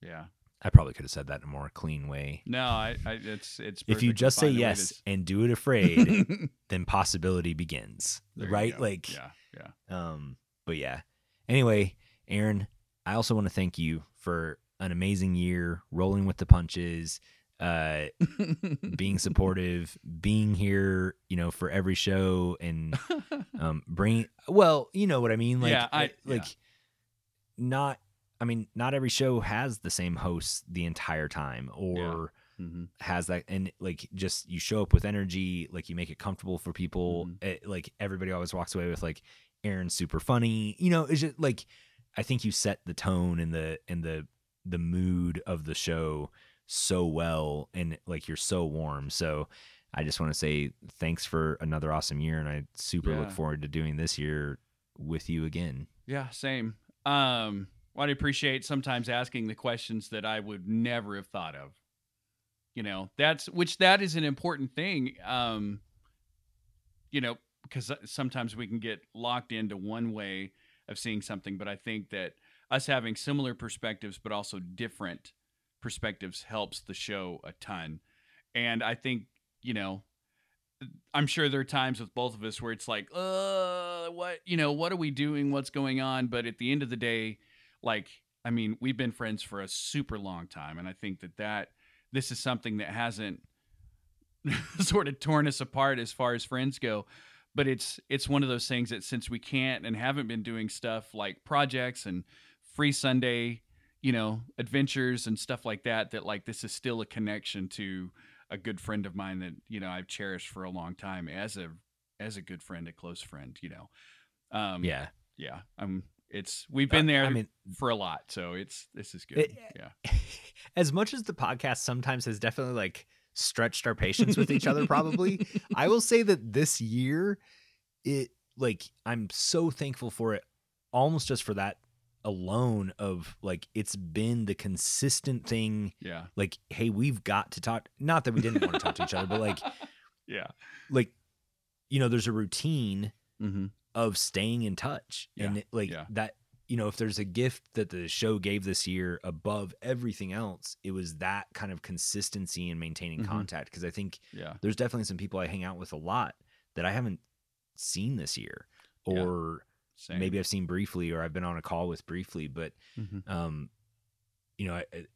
yeah I probably could have said that in a more clean way. no i, I it's it's If you just say fine the way it yes and do it afraid, [LAUGHS] then possibility begins. There right? Like yeah yeah um but yeah. Anyway, Aaron, I also want to thank you for an amazing year, rolling with the punches, uh [LAUGHS] being supportive, being here, you know, for every show and [LAUGHS] um bring well you know what i mean? Like Yeah, I- like not i mean not every show has the same host the entire time or Mhm. has that and like just you show up with energy like you make it comfortable for people. Mhm. eh, like everybody always walks away with like aaron's super funny. You know it's just like i think you set the tone and the and the the mood of the show so well and like you're so warm so i just want to say thanks for another awesome year and i super look forward to doing this year with you again Yeah, same. Um, well, I appreciate sometimes asking the questions that I would never have thought of. You know, that's which that is an important thing. Um, you know, because sometimes we can get locked into one way of seeing something, but I think that us having similar perspectives but also different perspectives helps the show a ton. And I think, you know, I'm sure there are times with both of us where it's like, uh, what, you know, what are we doing? What's going on? But at the end of the day, like, I mean, we've been friends for a super long time. And I think that that, this is something that hasn't [LAUGHS] sort of torn us apart as far as friends go but it's it's one of those things that since we can't and haven't been doing stuff like projects and free sunday you know adventures and stuff like that that like this is still a connection to a good friend of mine that you know i've cherished for a long time as a as a good friend a close friend you know. Um yeah. yeah i'm it's we've been Uh, there I mean, for a lot so it's this is good It- yeah. [LAUGHS] as much as the podcast sometimes has definitely like stretched our patience with each other, probably, [LAUGHS] I will say that this year, it like I'm so thankful for it, almost just for that alone. Of like, it's been the consistent thing. yeah Like, hey, we've got to talk. Not that we didn't want to talk to each other, but like, [LAUGHS] yeah like, you know, there's a routine mm-hmm. of staying in touch, Yeah, and it, like yeah. that. You know, if there's a gift that the show gave this year above everything else, it was that kind of consistency in maintaining Mhm. contact. Because I think yeah there's definitely some people I hang out with a lot that I haven't seen this year, or Same. maybe I've seen briefly, or I've been on a call with briefly. But Mhm. um, you know, I, I-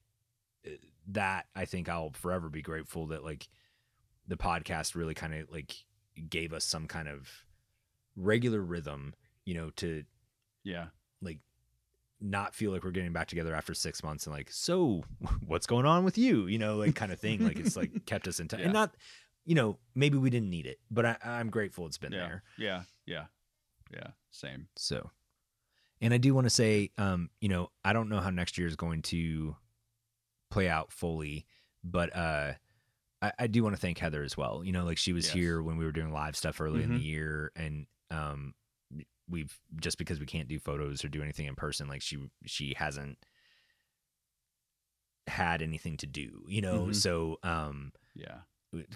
that I think I'll forever be grateful that like the podcast really kind of like gave us some kind of regular rhythm, you know, to yeah like not feel like we're getting back together after six months and like, so [LAUGHS] what's going on with you? You know, like kind of thing. Like it's like [LAUGHS] kept us in touch. Yeah. And not, you know, maybe we didn't need it, but I, I'm grateful it's been yeah there. yeah yeah yeah same So, and I do want to say, um, you know, I don't know how next year is going to play out fully, but uh, I, I do want to thank Heather as well. You know, like she was Yes. here when we were doing live stuff early in Mhm. the year, and um, we've just because we can't do photos or do anything in person, like she she hasn't had anything to do. You know, Mhm. so um, yeah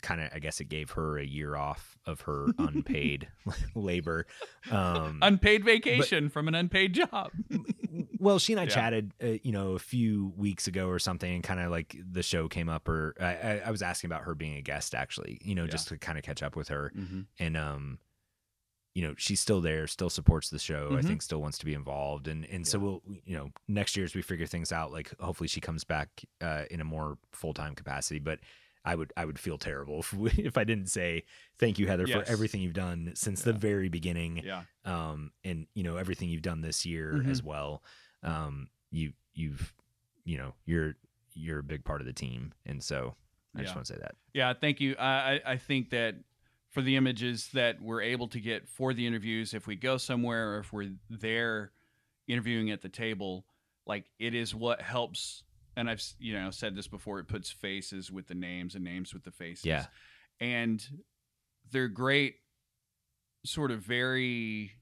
kind of I guess it gave her a year off of her [LAUGHS] unpaid [LAUGHS] labor. Um, unpaid vacation from an unpaid job well, she and I Yeah. chatted, uh, you know, a few weeks ago or something, and kind of like the show came up, or I, I, I was asking about her being a guest, actually, you know, Yeah. just to kind of catch up with her, mm-hmm. and um, you know, she's still there, still supports the show. I Mhm. think still wants to be involved, and and so we'll, you know, next year as we figure things out, like hopefully she comes back uh, in a more full time capacity, but. I would I would feel terrible if we, [LAUGHS] if I didn't say thank you Heather Yes. for everything you've done since the very beginning yeah um, and you know everything you've done this year Mhm. as well. Um, you you've you know you're you're a big part of the team, and so I just want to say that. Yeah, thank you. I, I I think that for the images that we're able to get for the interviews, if we go somewhere or if we're there interviewing at the table, like it is what helps. And I've you know said this before. It puts faces with the names and names with the faces. Yeah. and they're great, sort of very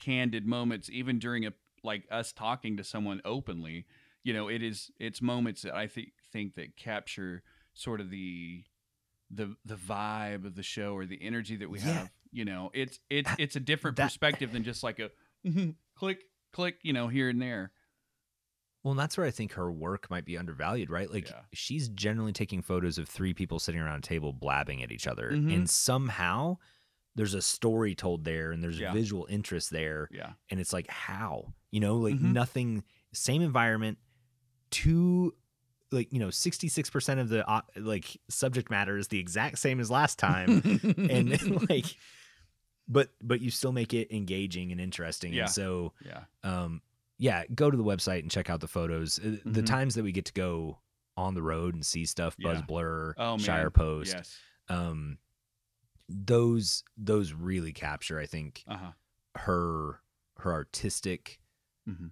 candid moments, even during a like us talking to someone openly. You know, it is it's moments that I think think that capture sort of the the the vibe of the show or the energy that we Yeah. have. You know, it's it's it's a different that- perspective than just like a [LAUGHS] click click. You know, here and there. Well, and that's where I think her work might be undervalued, right? Like Yeah. she's generally taking photos of three people sitting around a table blabbing at each other, Mhm. and somehow there's a story told there, and there's Yeah. visual interest there, Yeah, and it's like how you know like Mhm. nothing same environment two like you know 66% of the uh, like subject matter is the exact same as last time. [LAUGHS] And [LAUGHS] like but but you still make it engaging and interesting. Yeah. and so yeah, um yeah go to the website and check out the photos. Uh, the Mhm. times that we get to go on the road and see stuff buzz blur Oh, shire man. post yes, um those those really capture i think uh huh, her her artistic Mhm.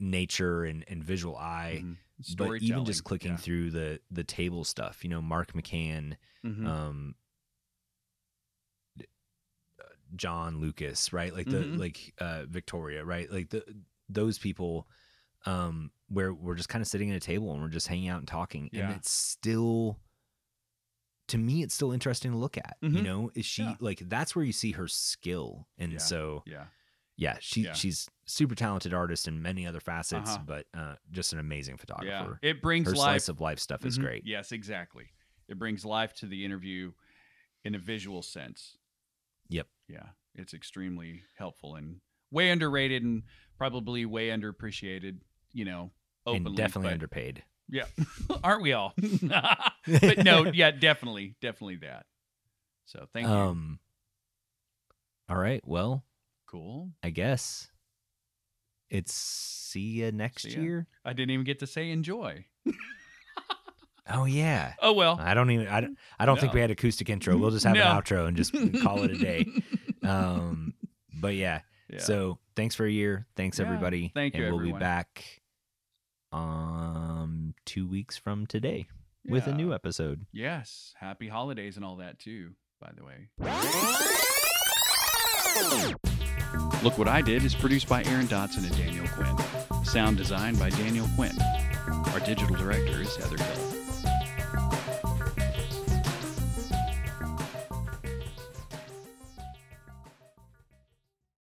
nature and, and visual eye but even just clicking yeah. through the the table stuff you know mark mccann Mhm. um john lucas right like the Mhm. like uh victoria right like the those people um where we're just kind of sitting at a table and we're just hanging out and talking Yeah. and it's still to me it's still interesting to look at you Mhm. know is she Yeah. like that's where you see her skill and so yeah, yeah she Yeah. she's super talented artist in many other facets Uh-huh. but uh just an amazing yeah. photographer It brings her life slice of life stuff is Mhm. great Yes, exactly. It brings life to the interview in a visual sense. Yep. Yeah, it's extremely helpful and way underrated and probably way underappreciated. You know, openly, and definitely but- underpaid Yeah, [LAUGHS] aren't we all? [LAUGHS] [LAUGHS] but no, yeah, definitely, definitely that. So thank you. Um. All right. Well, Cool. I guess it's see you next See ya. year. I didn't even get to say enjoy. Oh yeah. Oh well. I don't even. I don't. I don't think we had acoustic intro. We'll just have No. an outro and just call it a day. [LAUGHS] Um. But yeah. Yeah. So thanks for a year. Thanks Yeah, everybody. thank you, And we'll everyone. be back. Um, two weeks from today with a new episode. Yes. Happy holidays and all that too. By the way. Look What I Did is produced by Aaron Dotson and Daniel Quinn. Sound designed by Daniel Quinn. Our digital director is Heather Hill.